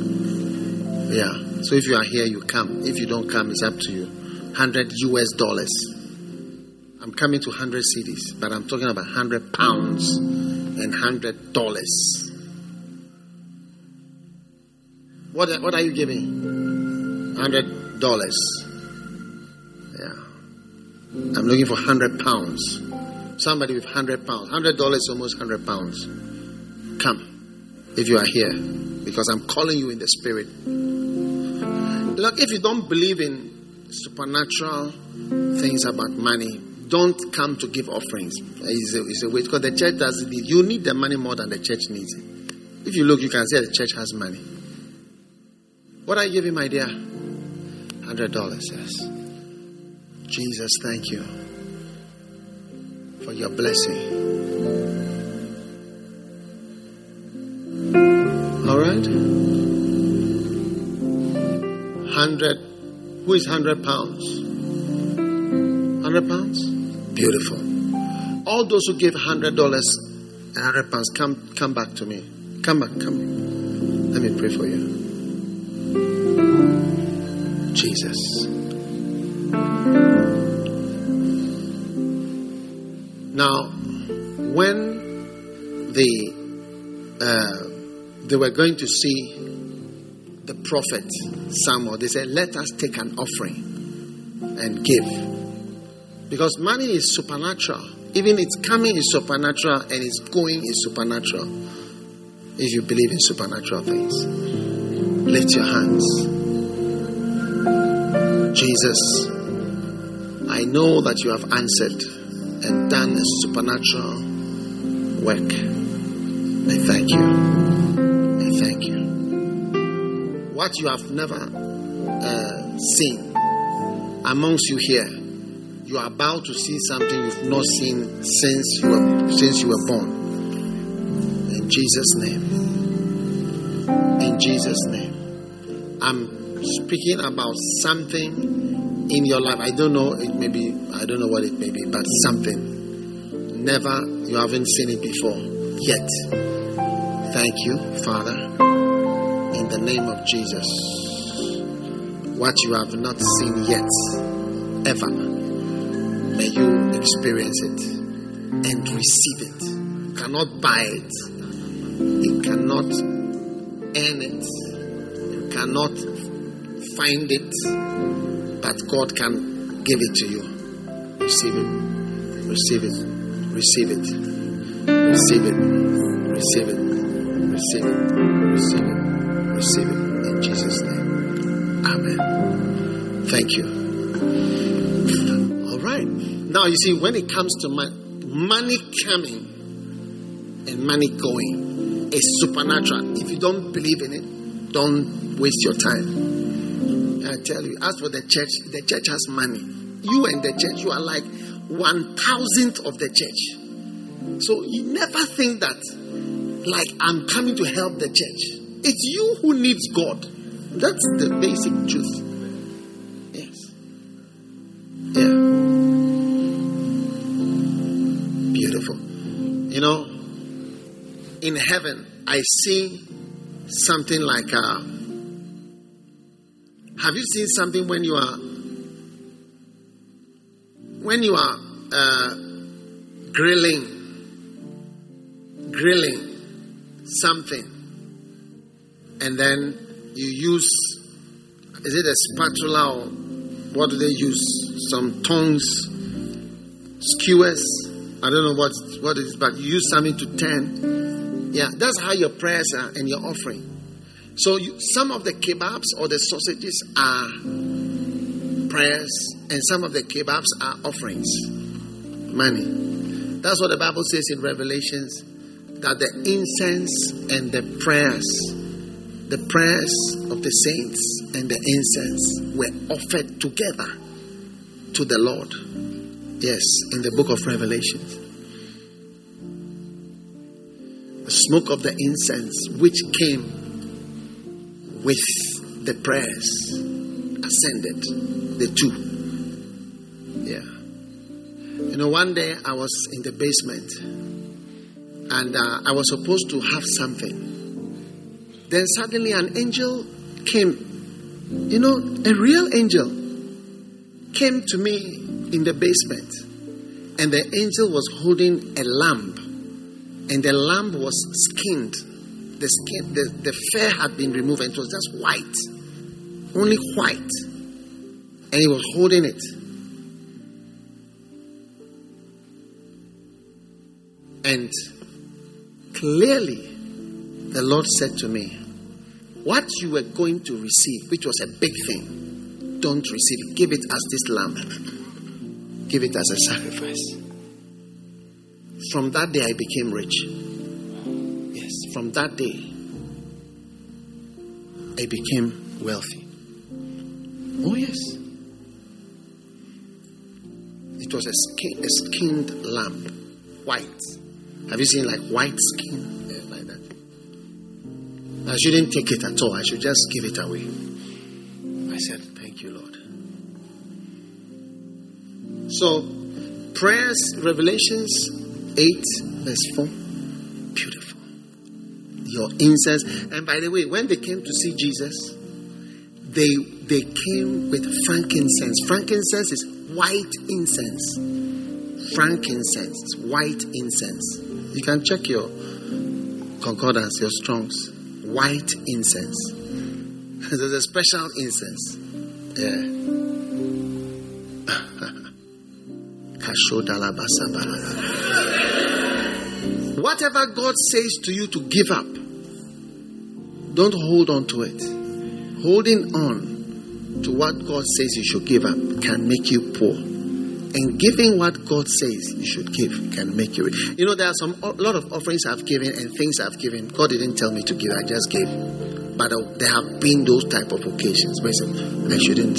Yeah. So if you are here, you come. If you don't come, it's up to you. 100 US dollars. I'm coming to 100 cedis, but I'm talking about 100 pounds and 100 dollars. What, what are you giving? 100 dollars. Yeah. I'm looking for 100 pounds. Somebody with 100 pounds. 100 dollars almost 100 pounds. Come if you are here because I'm calling you in the spirit. Look, if you don't believe in supernatural things about money, don't come to give offerings. It's a, it's a way because the church doesn't need. You need the money more than the church needs it. If you look, you can see the church has money. What are you giving, my dear? Hundred dollars. Yes. Jesus, thank you for your blessing. Right? 100. Who is 100 pounds? 100 pounds? Beautiful. All those who give $100 and 100 pounds, come, come back to me. Come back, come. Let me pray for you. Jesus. Now, when the uh, they were going to see the prophet Samuel, they said, Let us take an offering and give. Because money is supernatural. Even its coming is supernatural and its going is supernatural. If you believe in supernatural things, lift your hands. Jesus, I know that you have answered and done a supernatural work. I thank you. What you have never uh, seen amongst you here, you are about to see something you've not seen since you were since you were born. In Jesus' name. In Jesus' name. I'm speaking about something in your life. I don't know. It may be. I don't know what it may be, but something. Never. You haven't seen it before yet. Thank you, Father, in the name Jesus. What you have not seen yet, ever, may you experience it and receive it. You cannot buy it, you cannot earn it, you cannot find it, but God can give it to you. Receive it, receive it, receive it. Receive it, receive it, receive it, receive it, receive it. Jesus' name. Amen. Thank you. All right. Now, you see, when it comes to money coming and money going, is supernatural. If you don't believe in it, don't waste your time. I tell you, as for the church, the church has money. You and the church, you are like one thousandth of the church. So you never think that, like, I'm coming to help the church. It's you who needs God. That's the basic truth. Yes. Yeah. Beautiful. You know, in heaven, I see something like a. Have you seen something when you are when you are uh, grilling grilling something and then you use is it a spatula or what do they use? Some tongs skewers i don't know what what it is but you use something to turn. Yeah that's how your prayers are and your offering. So you, some of the kebabs or the sausages are prayers and some of the kebabs are offerings money. That's what the bible says in revelations that the incense and the prayers the prayers of the saints and the incense were offered together to the Lord. Yes, in the book of Revelations. The smoke of the incense, which came with the prayers, ascended. The two. Yeah. You know, one day I was in the basement and uh, I was supposed to have something then suddenly an angel came. You know, a real angel came to me in the basement. And the angel was holding a lamb. And the lamb was skinned. The skin, the, the fur had been removed and it was just white. Only white. And he was holding it. And clearly, the Lord said to me, what you were going to receive, which was a big thing, don't receive it. Give it as this lamb. Give it as a sacrifice. From that day, I became rich. Yes, from that day, I became wealthy. Oh, yes. It was a, skin, a skinned lamb, white. Have you seen like white skin? I shouldn't take it at all. I should just give it away. I said, Thank you, Lord. So, prayers, Revelations 8, verse 4. Beautiful. Your incense. And by the way, when they came to see Jesus, they they came with frankincense. Frankincense is white incense. Frankincense, white incense. You can check your concordance, your Strong's white incense. There's a special incense. Yeah. Whatever God says to you to give up, don't hold on to it. Holding on to what God says you should give up can make you poor. And giving what God says you should give can make you rich. You know, there are some a lot of offerings I've given and things I've given. God didn't tell me to give, I just gave. But uh, there have been those type of occasions where I, said, I shouldn't,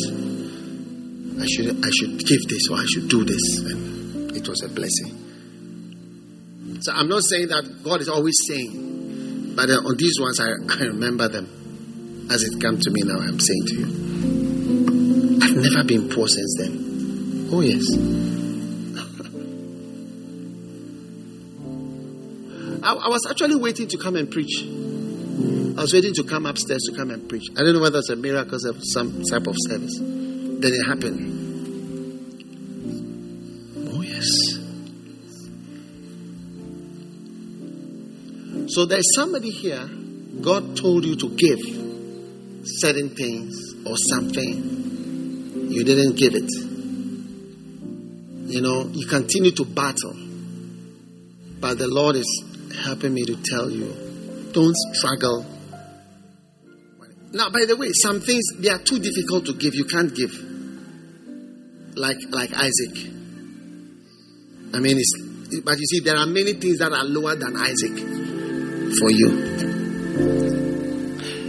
I should, I should give this or I should do this, and it was a blessing. So I'm not saying that God is always saying, but uh, on these ones I, I remember them as it came to me now. I'm saying to you, I've never been poor since then. Oh, yes. I, I, was actually waiting to come and preach. I was waiting to come upstairs to come and preach. I don't know whether it's a miracle or some type of service. Then it happened. Oh, yes. So there's somebody here, God told you to give certain things or something. You didn't give it you know, you continue to battle. But the Lord is helping me to tell you don't struggle. Now, by the way, some things they are too difficult to give. You can't give. Like like Isaac. I mean, it's, but you see, there are many things that are lower than Isaac for you.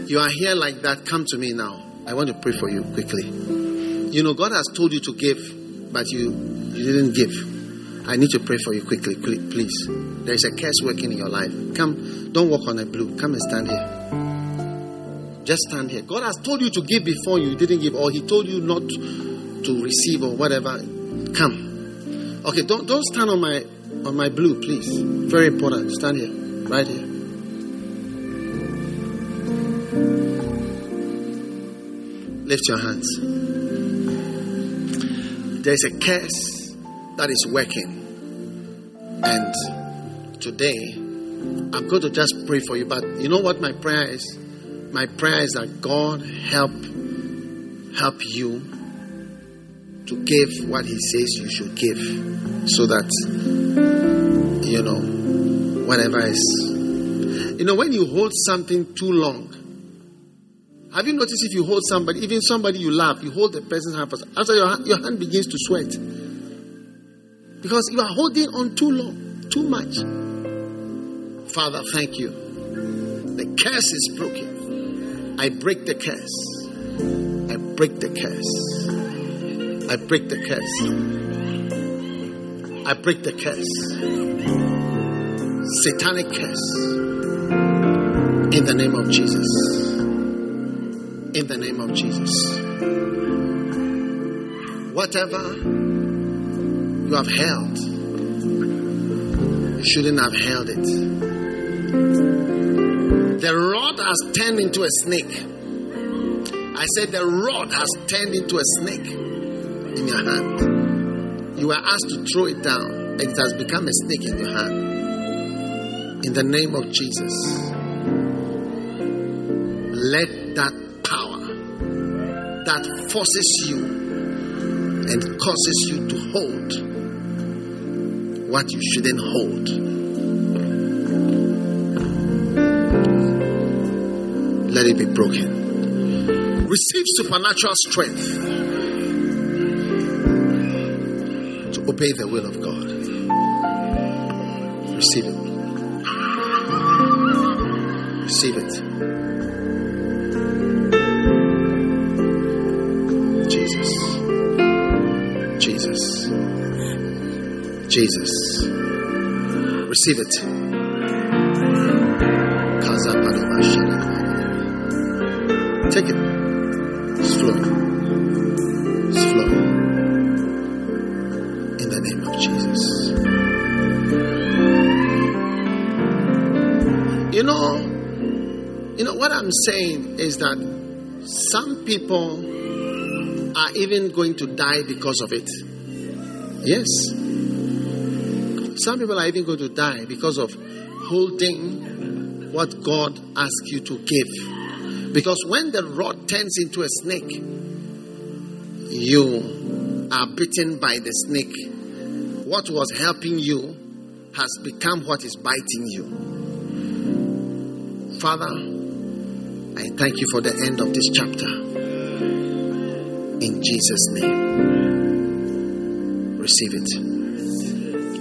You are here like that. Come to me now. I want to pray for you quickly. You know, God has told you to give, but you you didn't give. I need to pray for you quickly, please. There is a curse working in your life. Come, don't walk on a blue. Come and stand here. Just stand here. God has told you to give before you didn't give, or He told you not to receive or whatever. Come. Okay, don't don't stand on my on my blue, please. Very important. Stand here, right here. Lift your hands. There's a curse that is working. And today, I'm going to just pray for you. But you know what my prayer is? My prayer is that God help help you to give what He says you should give, so that you know whatever is. You know when you hold something too long. Have you noticed if you hold somebody, even somebody you love, you hold the person's hand, after your your hand begins to sweat because you are holding on too long, too much. Father, thank you. The curse is broken. I break the curse. I break the curse. I break the curse. I break the curse. Satanic curse. In the name of Jesus. In the name of Jesus. Whatever you have held. You shouldn't have held it. The rod has turned into a snake. I said the rod has turned into a snake in your hand. You were asked to throw it down, and it has become a snake in your hand. In the name of Jesus, let that that forces you and causes you to hold what you shouldn't hold. Let it be broken. Receive supernatural strength to obey the will of God. Receive it. Receive it. Jesus. Receive it. Take it. It's flowing. It's flowing. In the name of Jesus. You know, you know what I'm saying is that some people are even going to die because of it. Yes. Some people are even going to die because of holding what God asks you to give. Because when the rod turns into a snake, you are bitten by the snake. What was helping you has become what is biting you. Father, I thank you for the end of this chapter. In Jesus' name, receive it.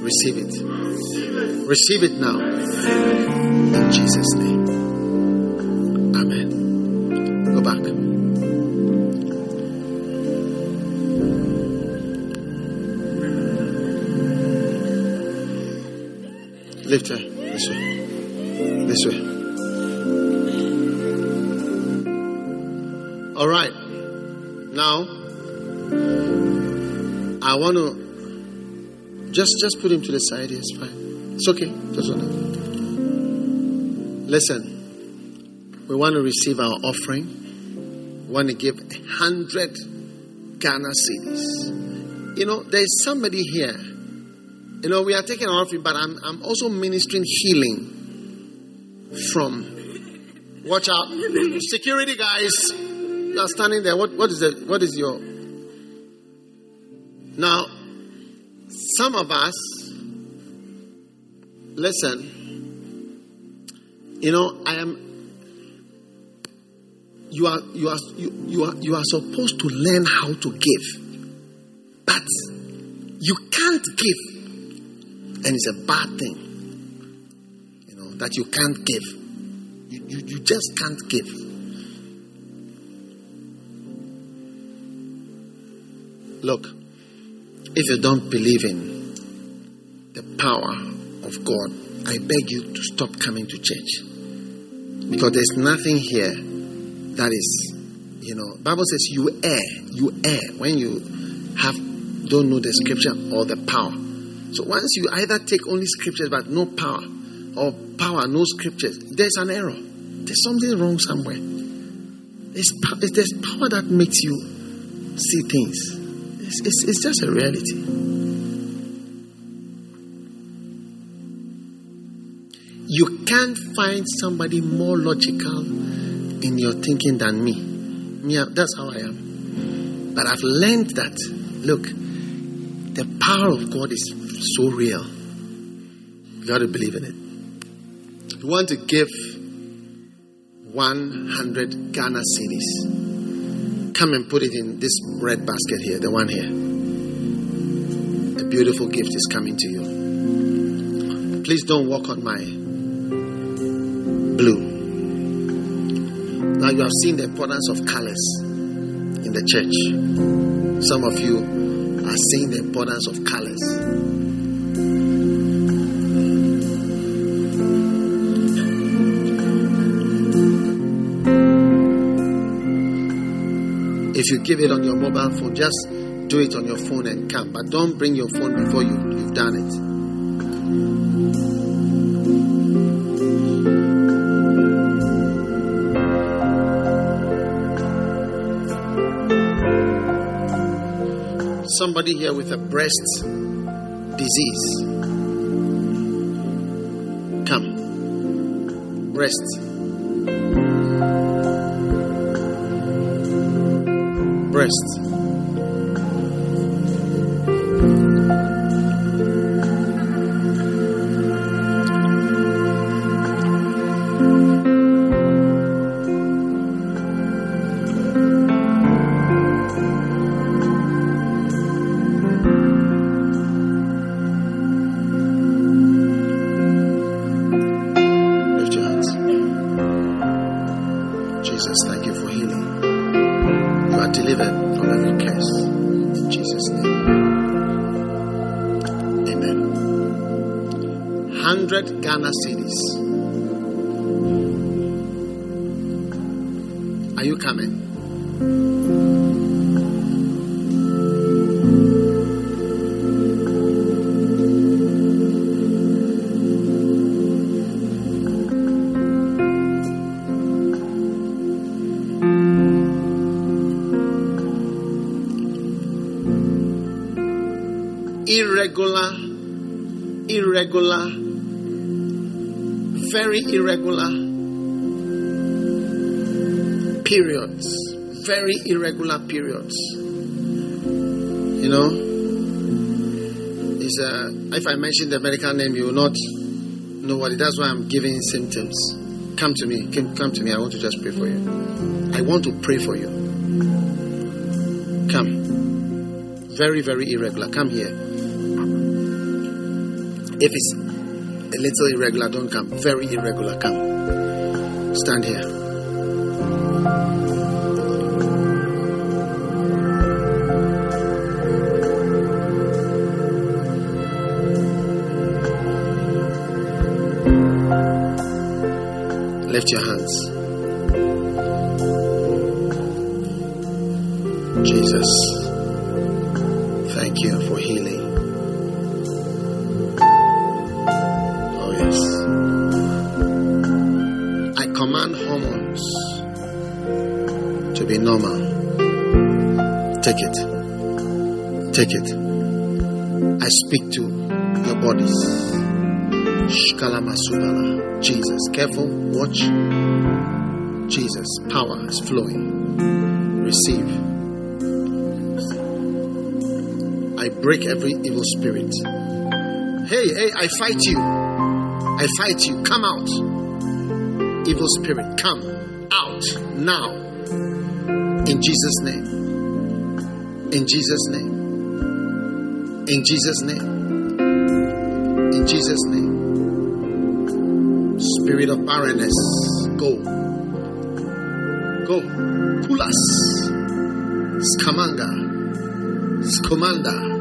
Receive it. Receive it now. In Jesus' name. Amen. Go back. Lift her. This way. This way. All right. Now, I want to just just put him to the side. It's fine. It's okay. Just Listen, we want to receive our offering. We want to give a hundred Ghana cedis. You know, there's somebody here. You know, we are taking our offering, but I'm I'm also ministering healing from. Watch out, security guys. You are standing there. What what is it? What is your now? Some of us, Listen, you know, I am. You are you are you, you are you are supposed to learn how to give, but you can't give, and it's a bad thing. You know that you can't give. You you, you just can't give. Look, if you don't believe in the power of God, I beg you to stop coming to church. Because there's nothing here that is, you know, Bible says you err, you err when you have don't know the scripture or the power. So once you either take only scriptures but no power, or power no scriptures, there's an error. There's something wrong somewhere. It's, there's power that makes you see things. It's, it's, it's just a reality. You can't find somebody more logical in your thinking than me. Me, that's how I am. But I've learned that, look, the power of God is so real. You got to believe in it. You want to give 100 Ghana cedis. Come and put it in this red basket here, the one here. A beautiful gift is coming to you. Please don't walk on my blue. Now you have seen the importance of colors in the church. Some of you are seeing the importance of colors. If you give it on your mobile phone, just do it on your phone and come. But don't bring your phone before you, you've done it. Somebody here with a breast disease. Come. Breast. Breast. Irregular, very irregular periods. Very irregular periods. You know, is uh, if I mention the medical name, you will not know what it. That's why I'm giving symptoms. Come to me. Come, come to me. I want to just pray for you. I want to pray for you. Come. Very, very irregular. Come here. If it's a little irregular, don't come. Very irregular, come. Stand here. Speak to your bodies. Shkalamasubala. Jesus, careful, watch. Jesus, power is flowing. Receive. I break every evil spirit. Hey, hey, I fight you. I fight you. Come out. Evil spirit, come out now. In Jesus' name. In Jesus' name. In Jesus' name. In Jesus' name. Spirit of barrenness, go. Go. Kulas. Skamanga. Skomanda.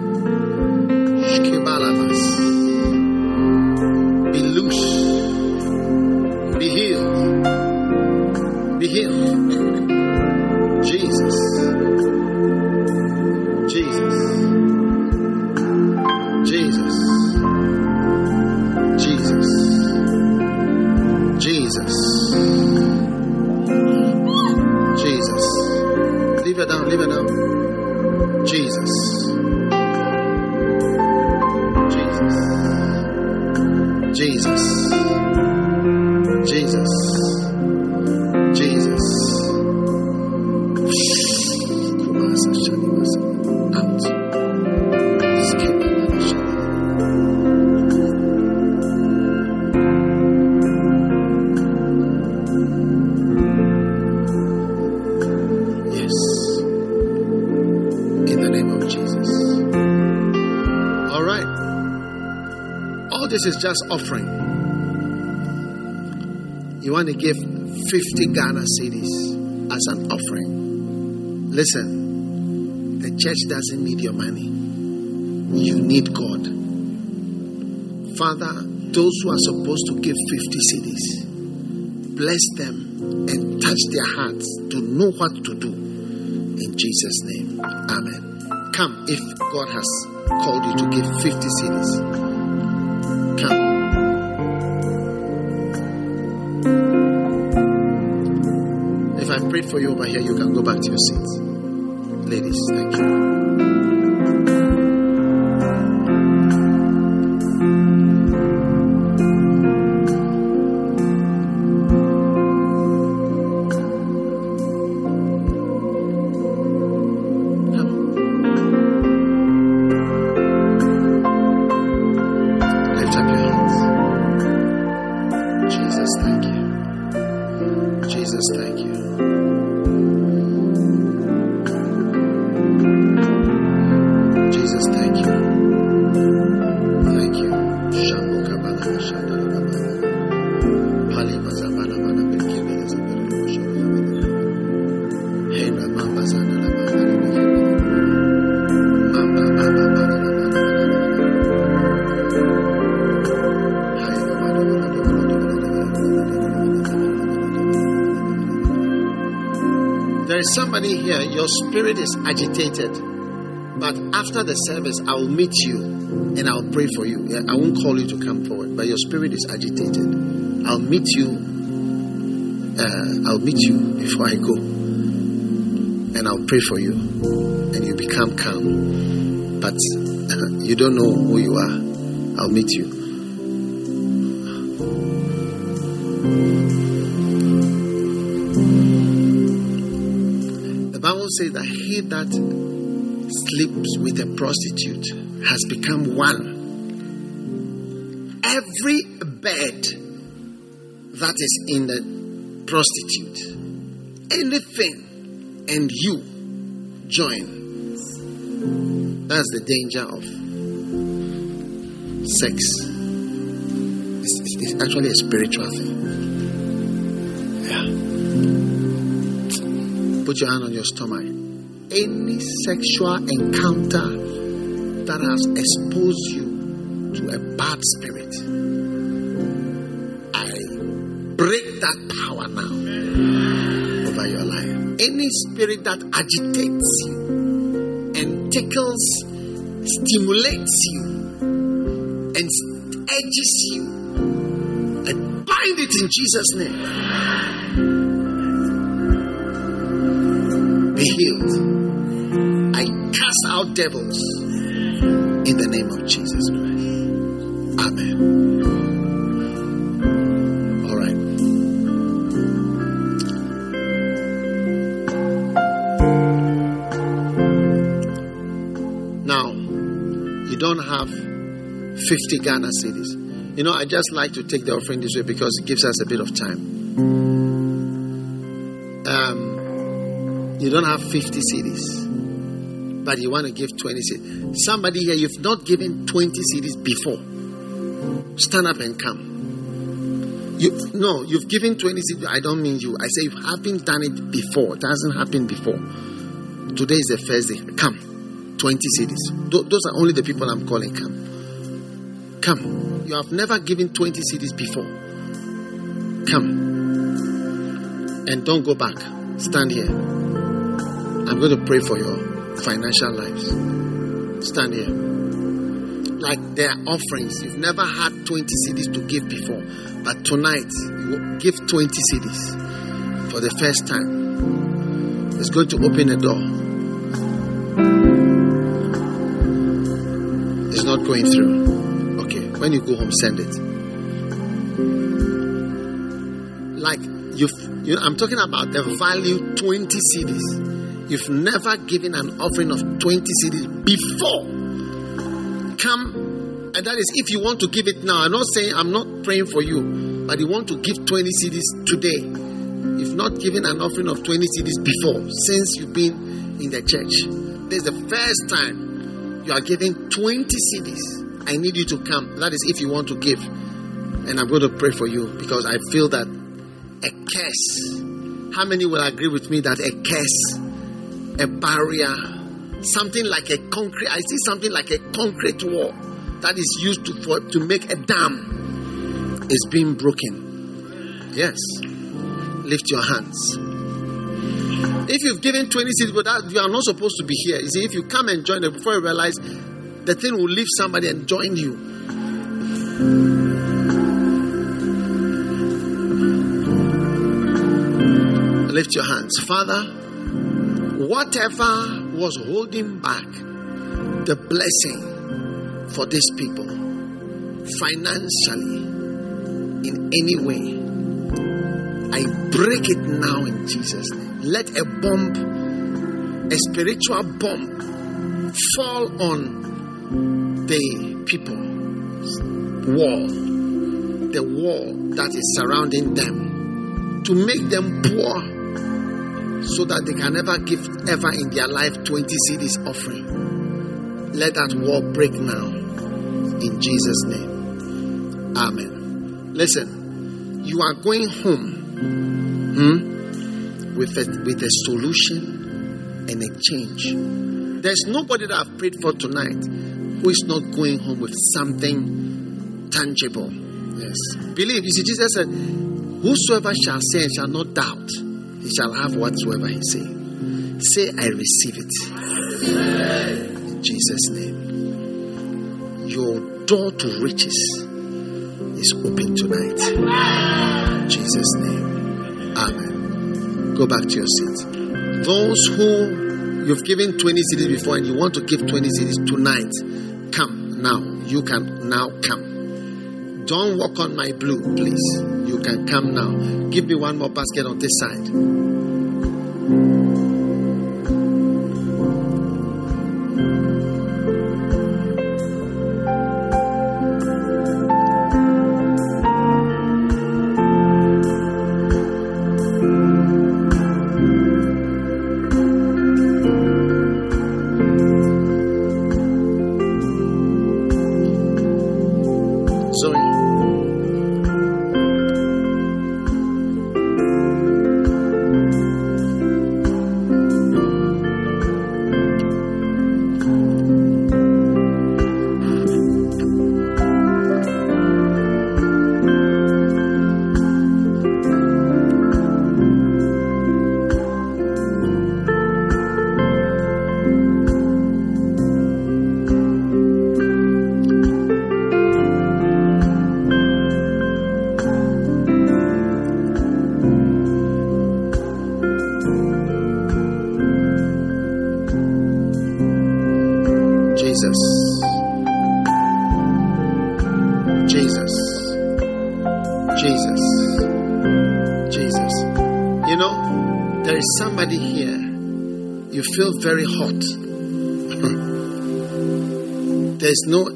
Just offering. You want to give 50 Ghana cedis as an offering. Listen, the church doesn't need your money, you need God. Father, those who are supposed to give 50 cedis, bless them and touch their hearts to know what to do. In Jesus' name, Amen. Come if God has called you to give 50 cedis. Come. If I prayed for you over here, you can go back to your seats. Ladies, thank you. Spirit is agitated. But after the service, I will meet you and I'll pray for you. I won't call you to come forward, but your spirit is agitated. I'll meet you. Uh, I'll meet you before I go, and I'll pray for you, and you become calm. But you don't know who you are. I'll meet you. That sleeps with a prostitute has become one. Every bed that is in the prostitute, anything, and you join. That's the danger of sex. It's, it's- it's actually a spiritual thing. Yeah. Put your hand on your stomach any sexual encounter that has exposed you to a bad spirit, I break that power now over your life. Any spirit that agitates you and tickles, stimulates you, and edges you, I bind it in Jesus' name. Be healed. Out devils in the name of Jesus Christ. Amen. All right. Now, you don't have 50 Ghana cedis. You know, I just like to take the offering this way because it gives us a bit of time. Um, you don't have 50 cedis, but you want to give 20 cedis. Somebody here, you've not given 20 cedis before. Stand up and come. You, no, you've given 20 cedis. I don't mean you. I say you haven't done it before. It hasn't happened before. Today is the first day. Come. 20 cedis. Th- those are only the people I'm calling. Come. Come. You have never given 20 cedis before. Come. And don't go back. Stand here. I'm going to pray for your financial lives. Stand here. Like their offerings. You've never had 20 cedis to give before. But tonight, you give 20 cedis for the first time. It's going to open a door. It's not going through. Okay. When you go home, send it. Like you've, you I'm talking about the value 20 cedis. You've never given an offering of 20 cedis before. Come, and that is if you want to give it now. I'm not saying I'm not praying for you, but you want to give 20 cedis today. You've not given an offering of 20 cedis before since you've been in the church. This is the first time you are giving 20 cedis. I need you to come. That is if you want to give. And I'm going to pray for you because I feel that a curse. How many will agree with me that a curse, a barrier, something like a concrete, I see something like a concrete wall that is used to, for, to make a dam is being broken. Yes. Lift your hands. If you've given 20 cedis, but that, you are not supposed to be here. You see, if you come and join it before you realize the thing will leave somebody and join you. Lift your hands. Father, whatever was holding back the blessing for these people financially in any way, I break it now in Jesus' name. Let a bomb, a spiritual bomb, fall on the people. Wall, the wall that is surrounding them, to make them poor so that they can never give ever in their life 20 cedis offering. Let that wall break now in Jesus' name. Amen. Listen, you are going home hmm, with, a, with a solution and a change. There's nobody that I've prayed for tonight who is not going home with something tangible. Yes. Believe. You see, Jesus said, Whosoever shall say shall not doubt, he shall have whatsoever he say. Say, I receive it. In Jesus' name. Your door to riches is open tonight. In Jesus' name. Amen. Go back to your seat. Those who you've given 20 cedis before and you want to give 20 cedis tonight, come now. You can now come. Don't walk on my blue, please. You can come now. Give me one more basket on this side.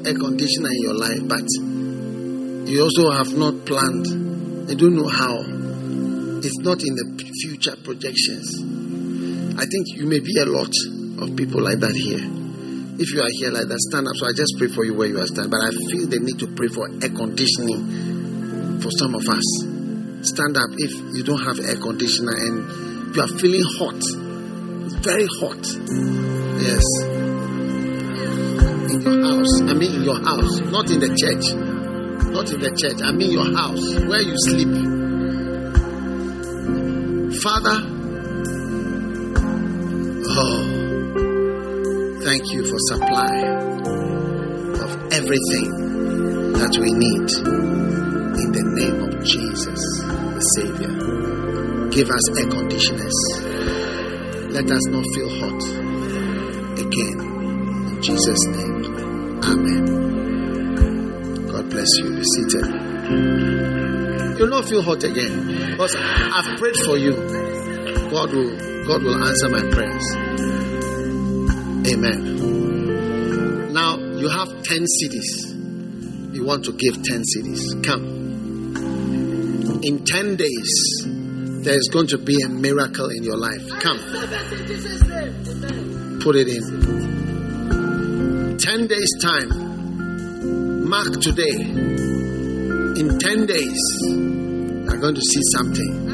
Air conditioner in your life, but You also have not planned. You don't know how. It's not in the future projections. I think you may be a lot of people like that here. If you are here like that, stand up. So I just pray for you where you are standing. But I feel the need to pray for air conditioning for some of us. Stand up if you don't have air conditioner and you are feeling hot. Very hot. Yes. Your house. I mean in your house. Not in the church. Not in the church. I mean your house. Where you sleep. Father. Oh. Thank you for supply of everything that we need in the name of Jesus, the Savior. Give us air conditioners. Let us not feel hot again. In Jesus' name, Amen. God bless you. Be seated. You'll not feel hot again because I've prayed for you. God will God will answer my prayers. Amen. Now you have 10 cedis. You want to give 10 cedis. Come. In 10 days, there is going to be a miracle in your life. Come. Put it in. 10 days' time. Mark today. In 10 days, you are going to see something.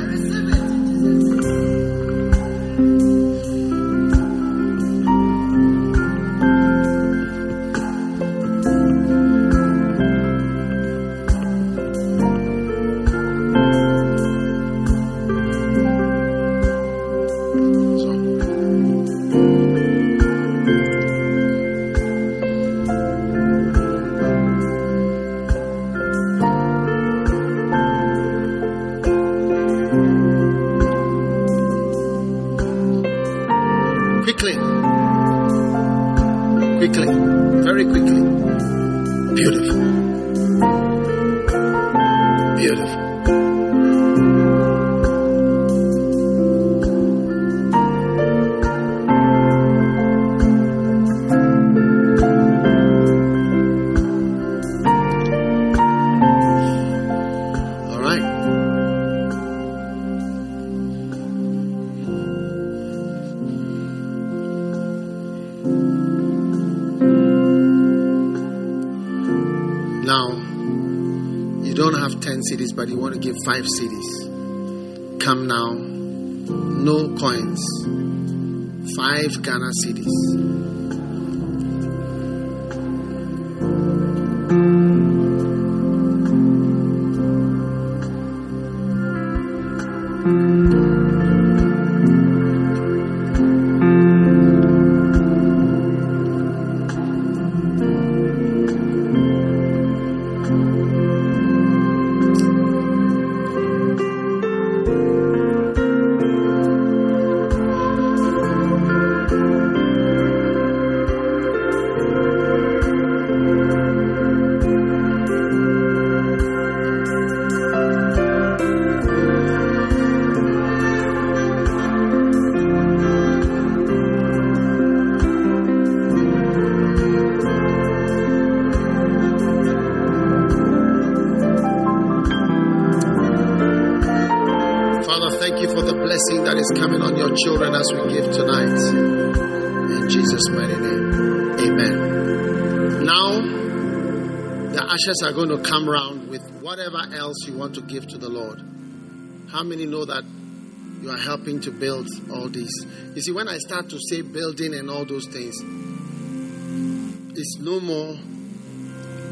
5 cedis. Come now. No coins. 5 Ghana cedis. Are going to come round with whatever else you want to give to the Lord. How many know that you are helping to build all these? You see, when I start to say building and all those things, it's no more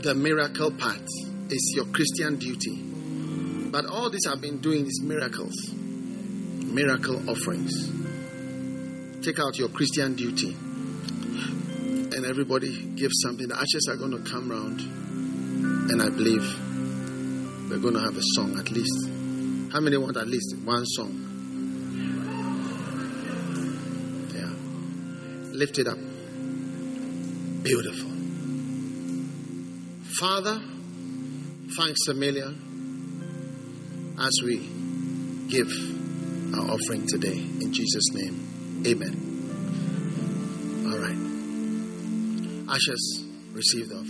the miracle part, it's your Christian duty. But all this I've been doing is miracles, miracle offerings. Take out your Christian duty. And everybody give something. The ashes are going to come round. And I believe we're going to have a song at least. How many want at least one song? Yeah. Lift it up. Beautiful. Father, thanks a million as we give our offering today. In Jesus' name, amen. All right. Ushers, receive the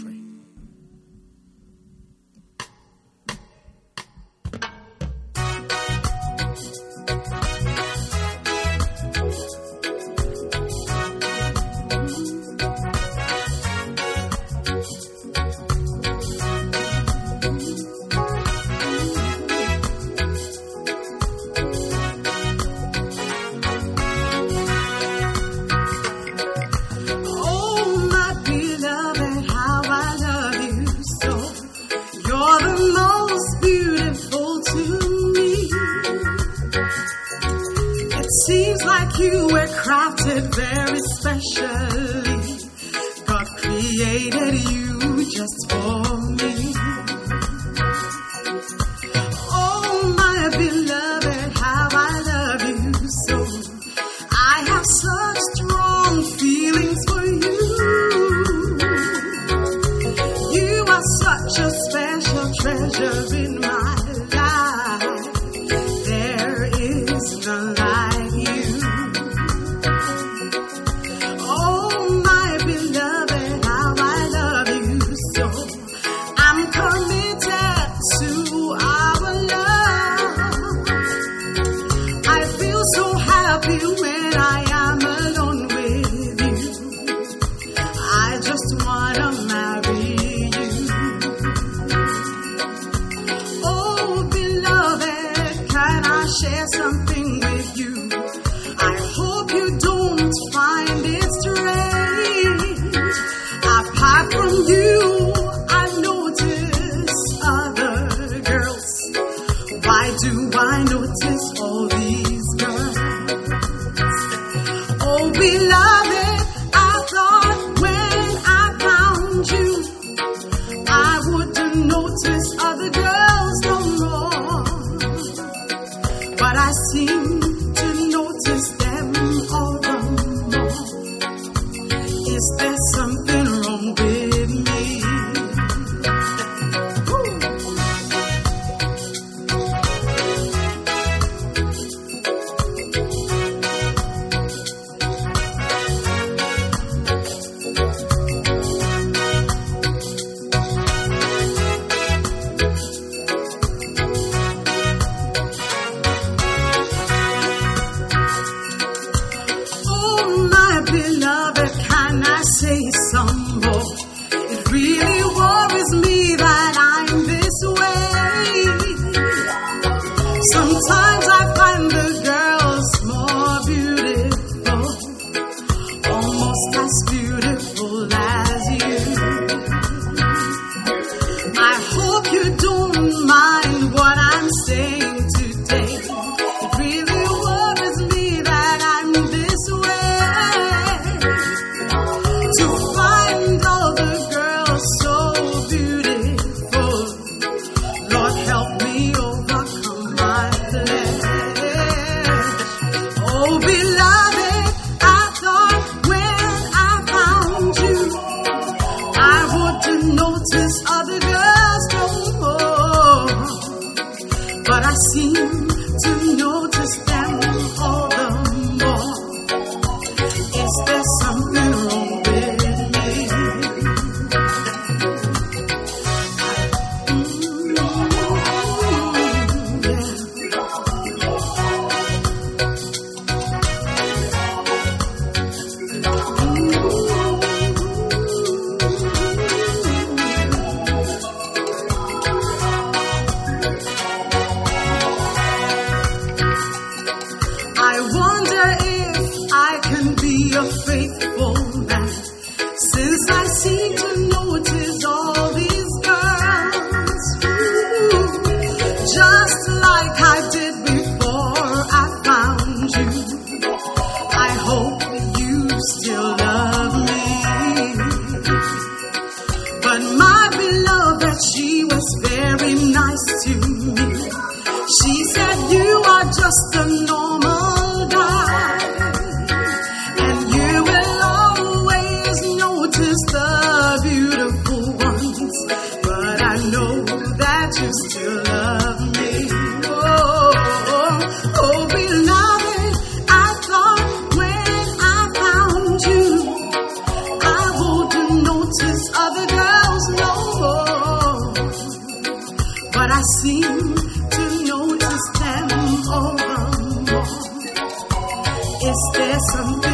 there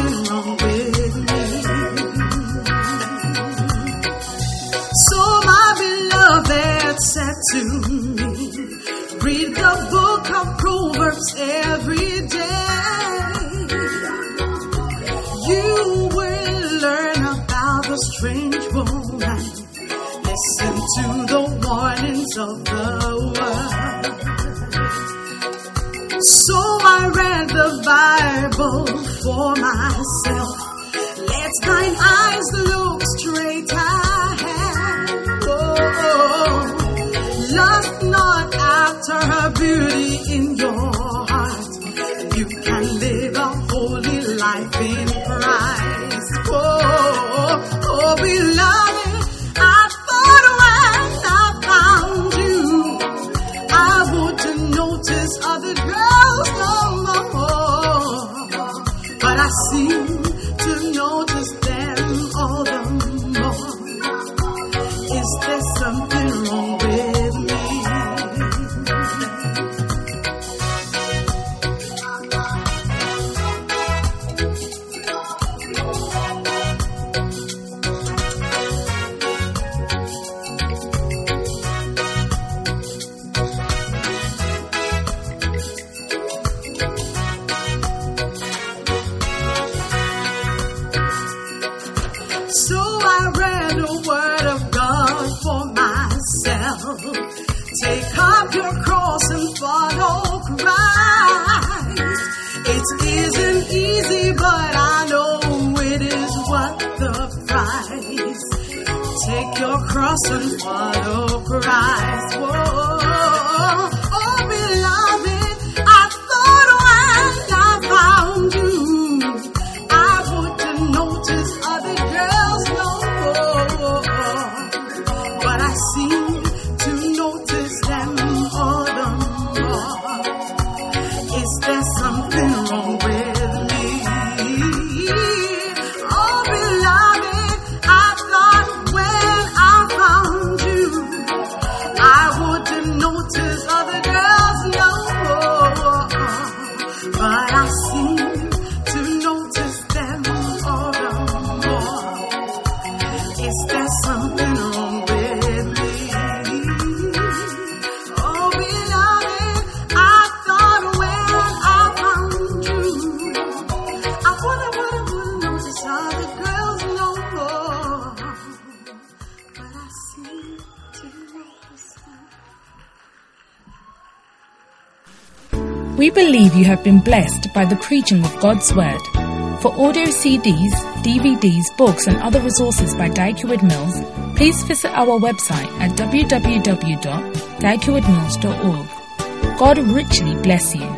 for my by the preaching of God's Word. For audio CDs, DVDs, books, and other resources by Dag Heward-Mills, please visit our website at www.daghewardmills.org. God richly bless you.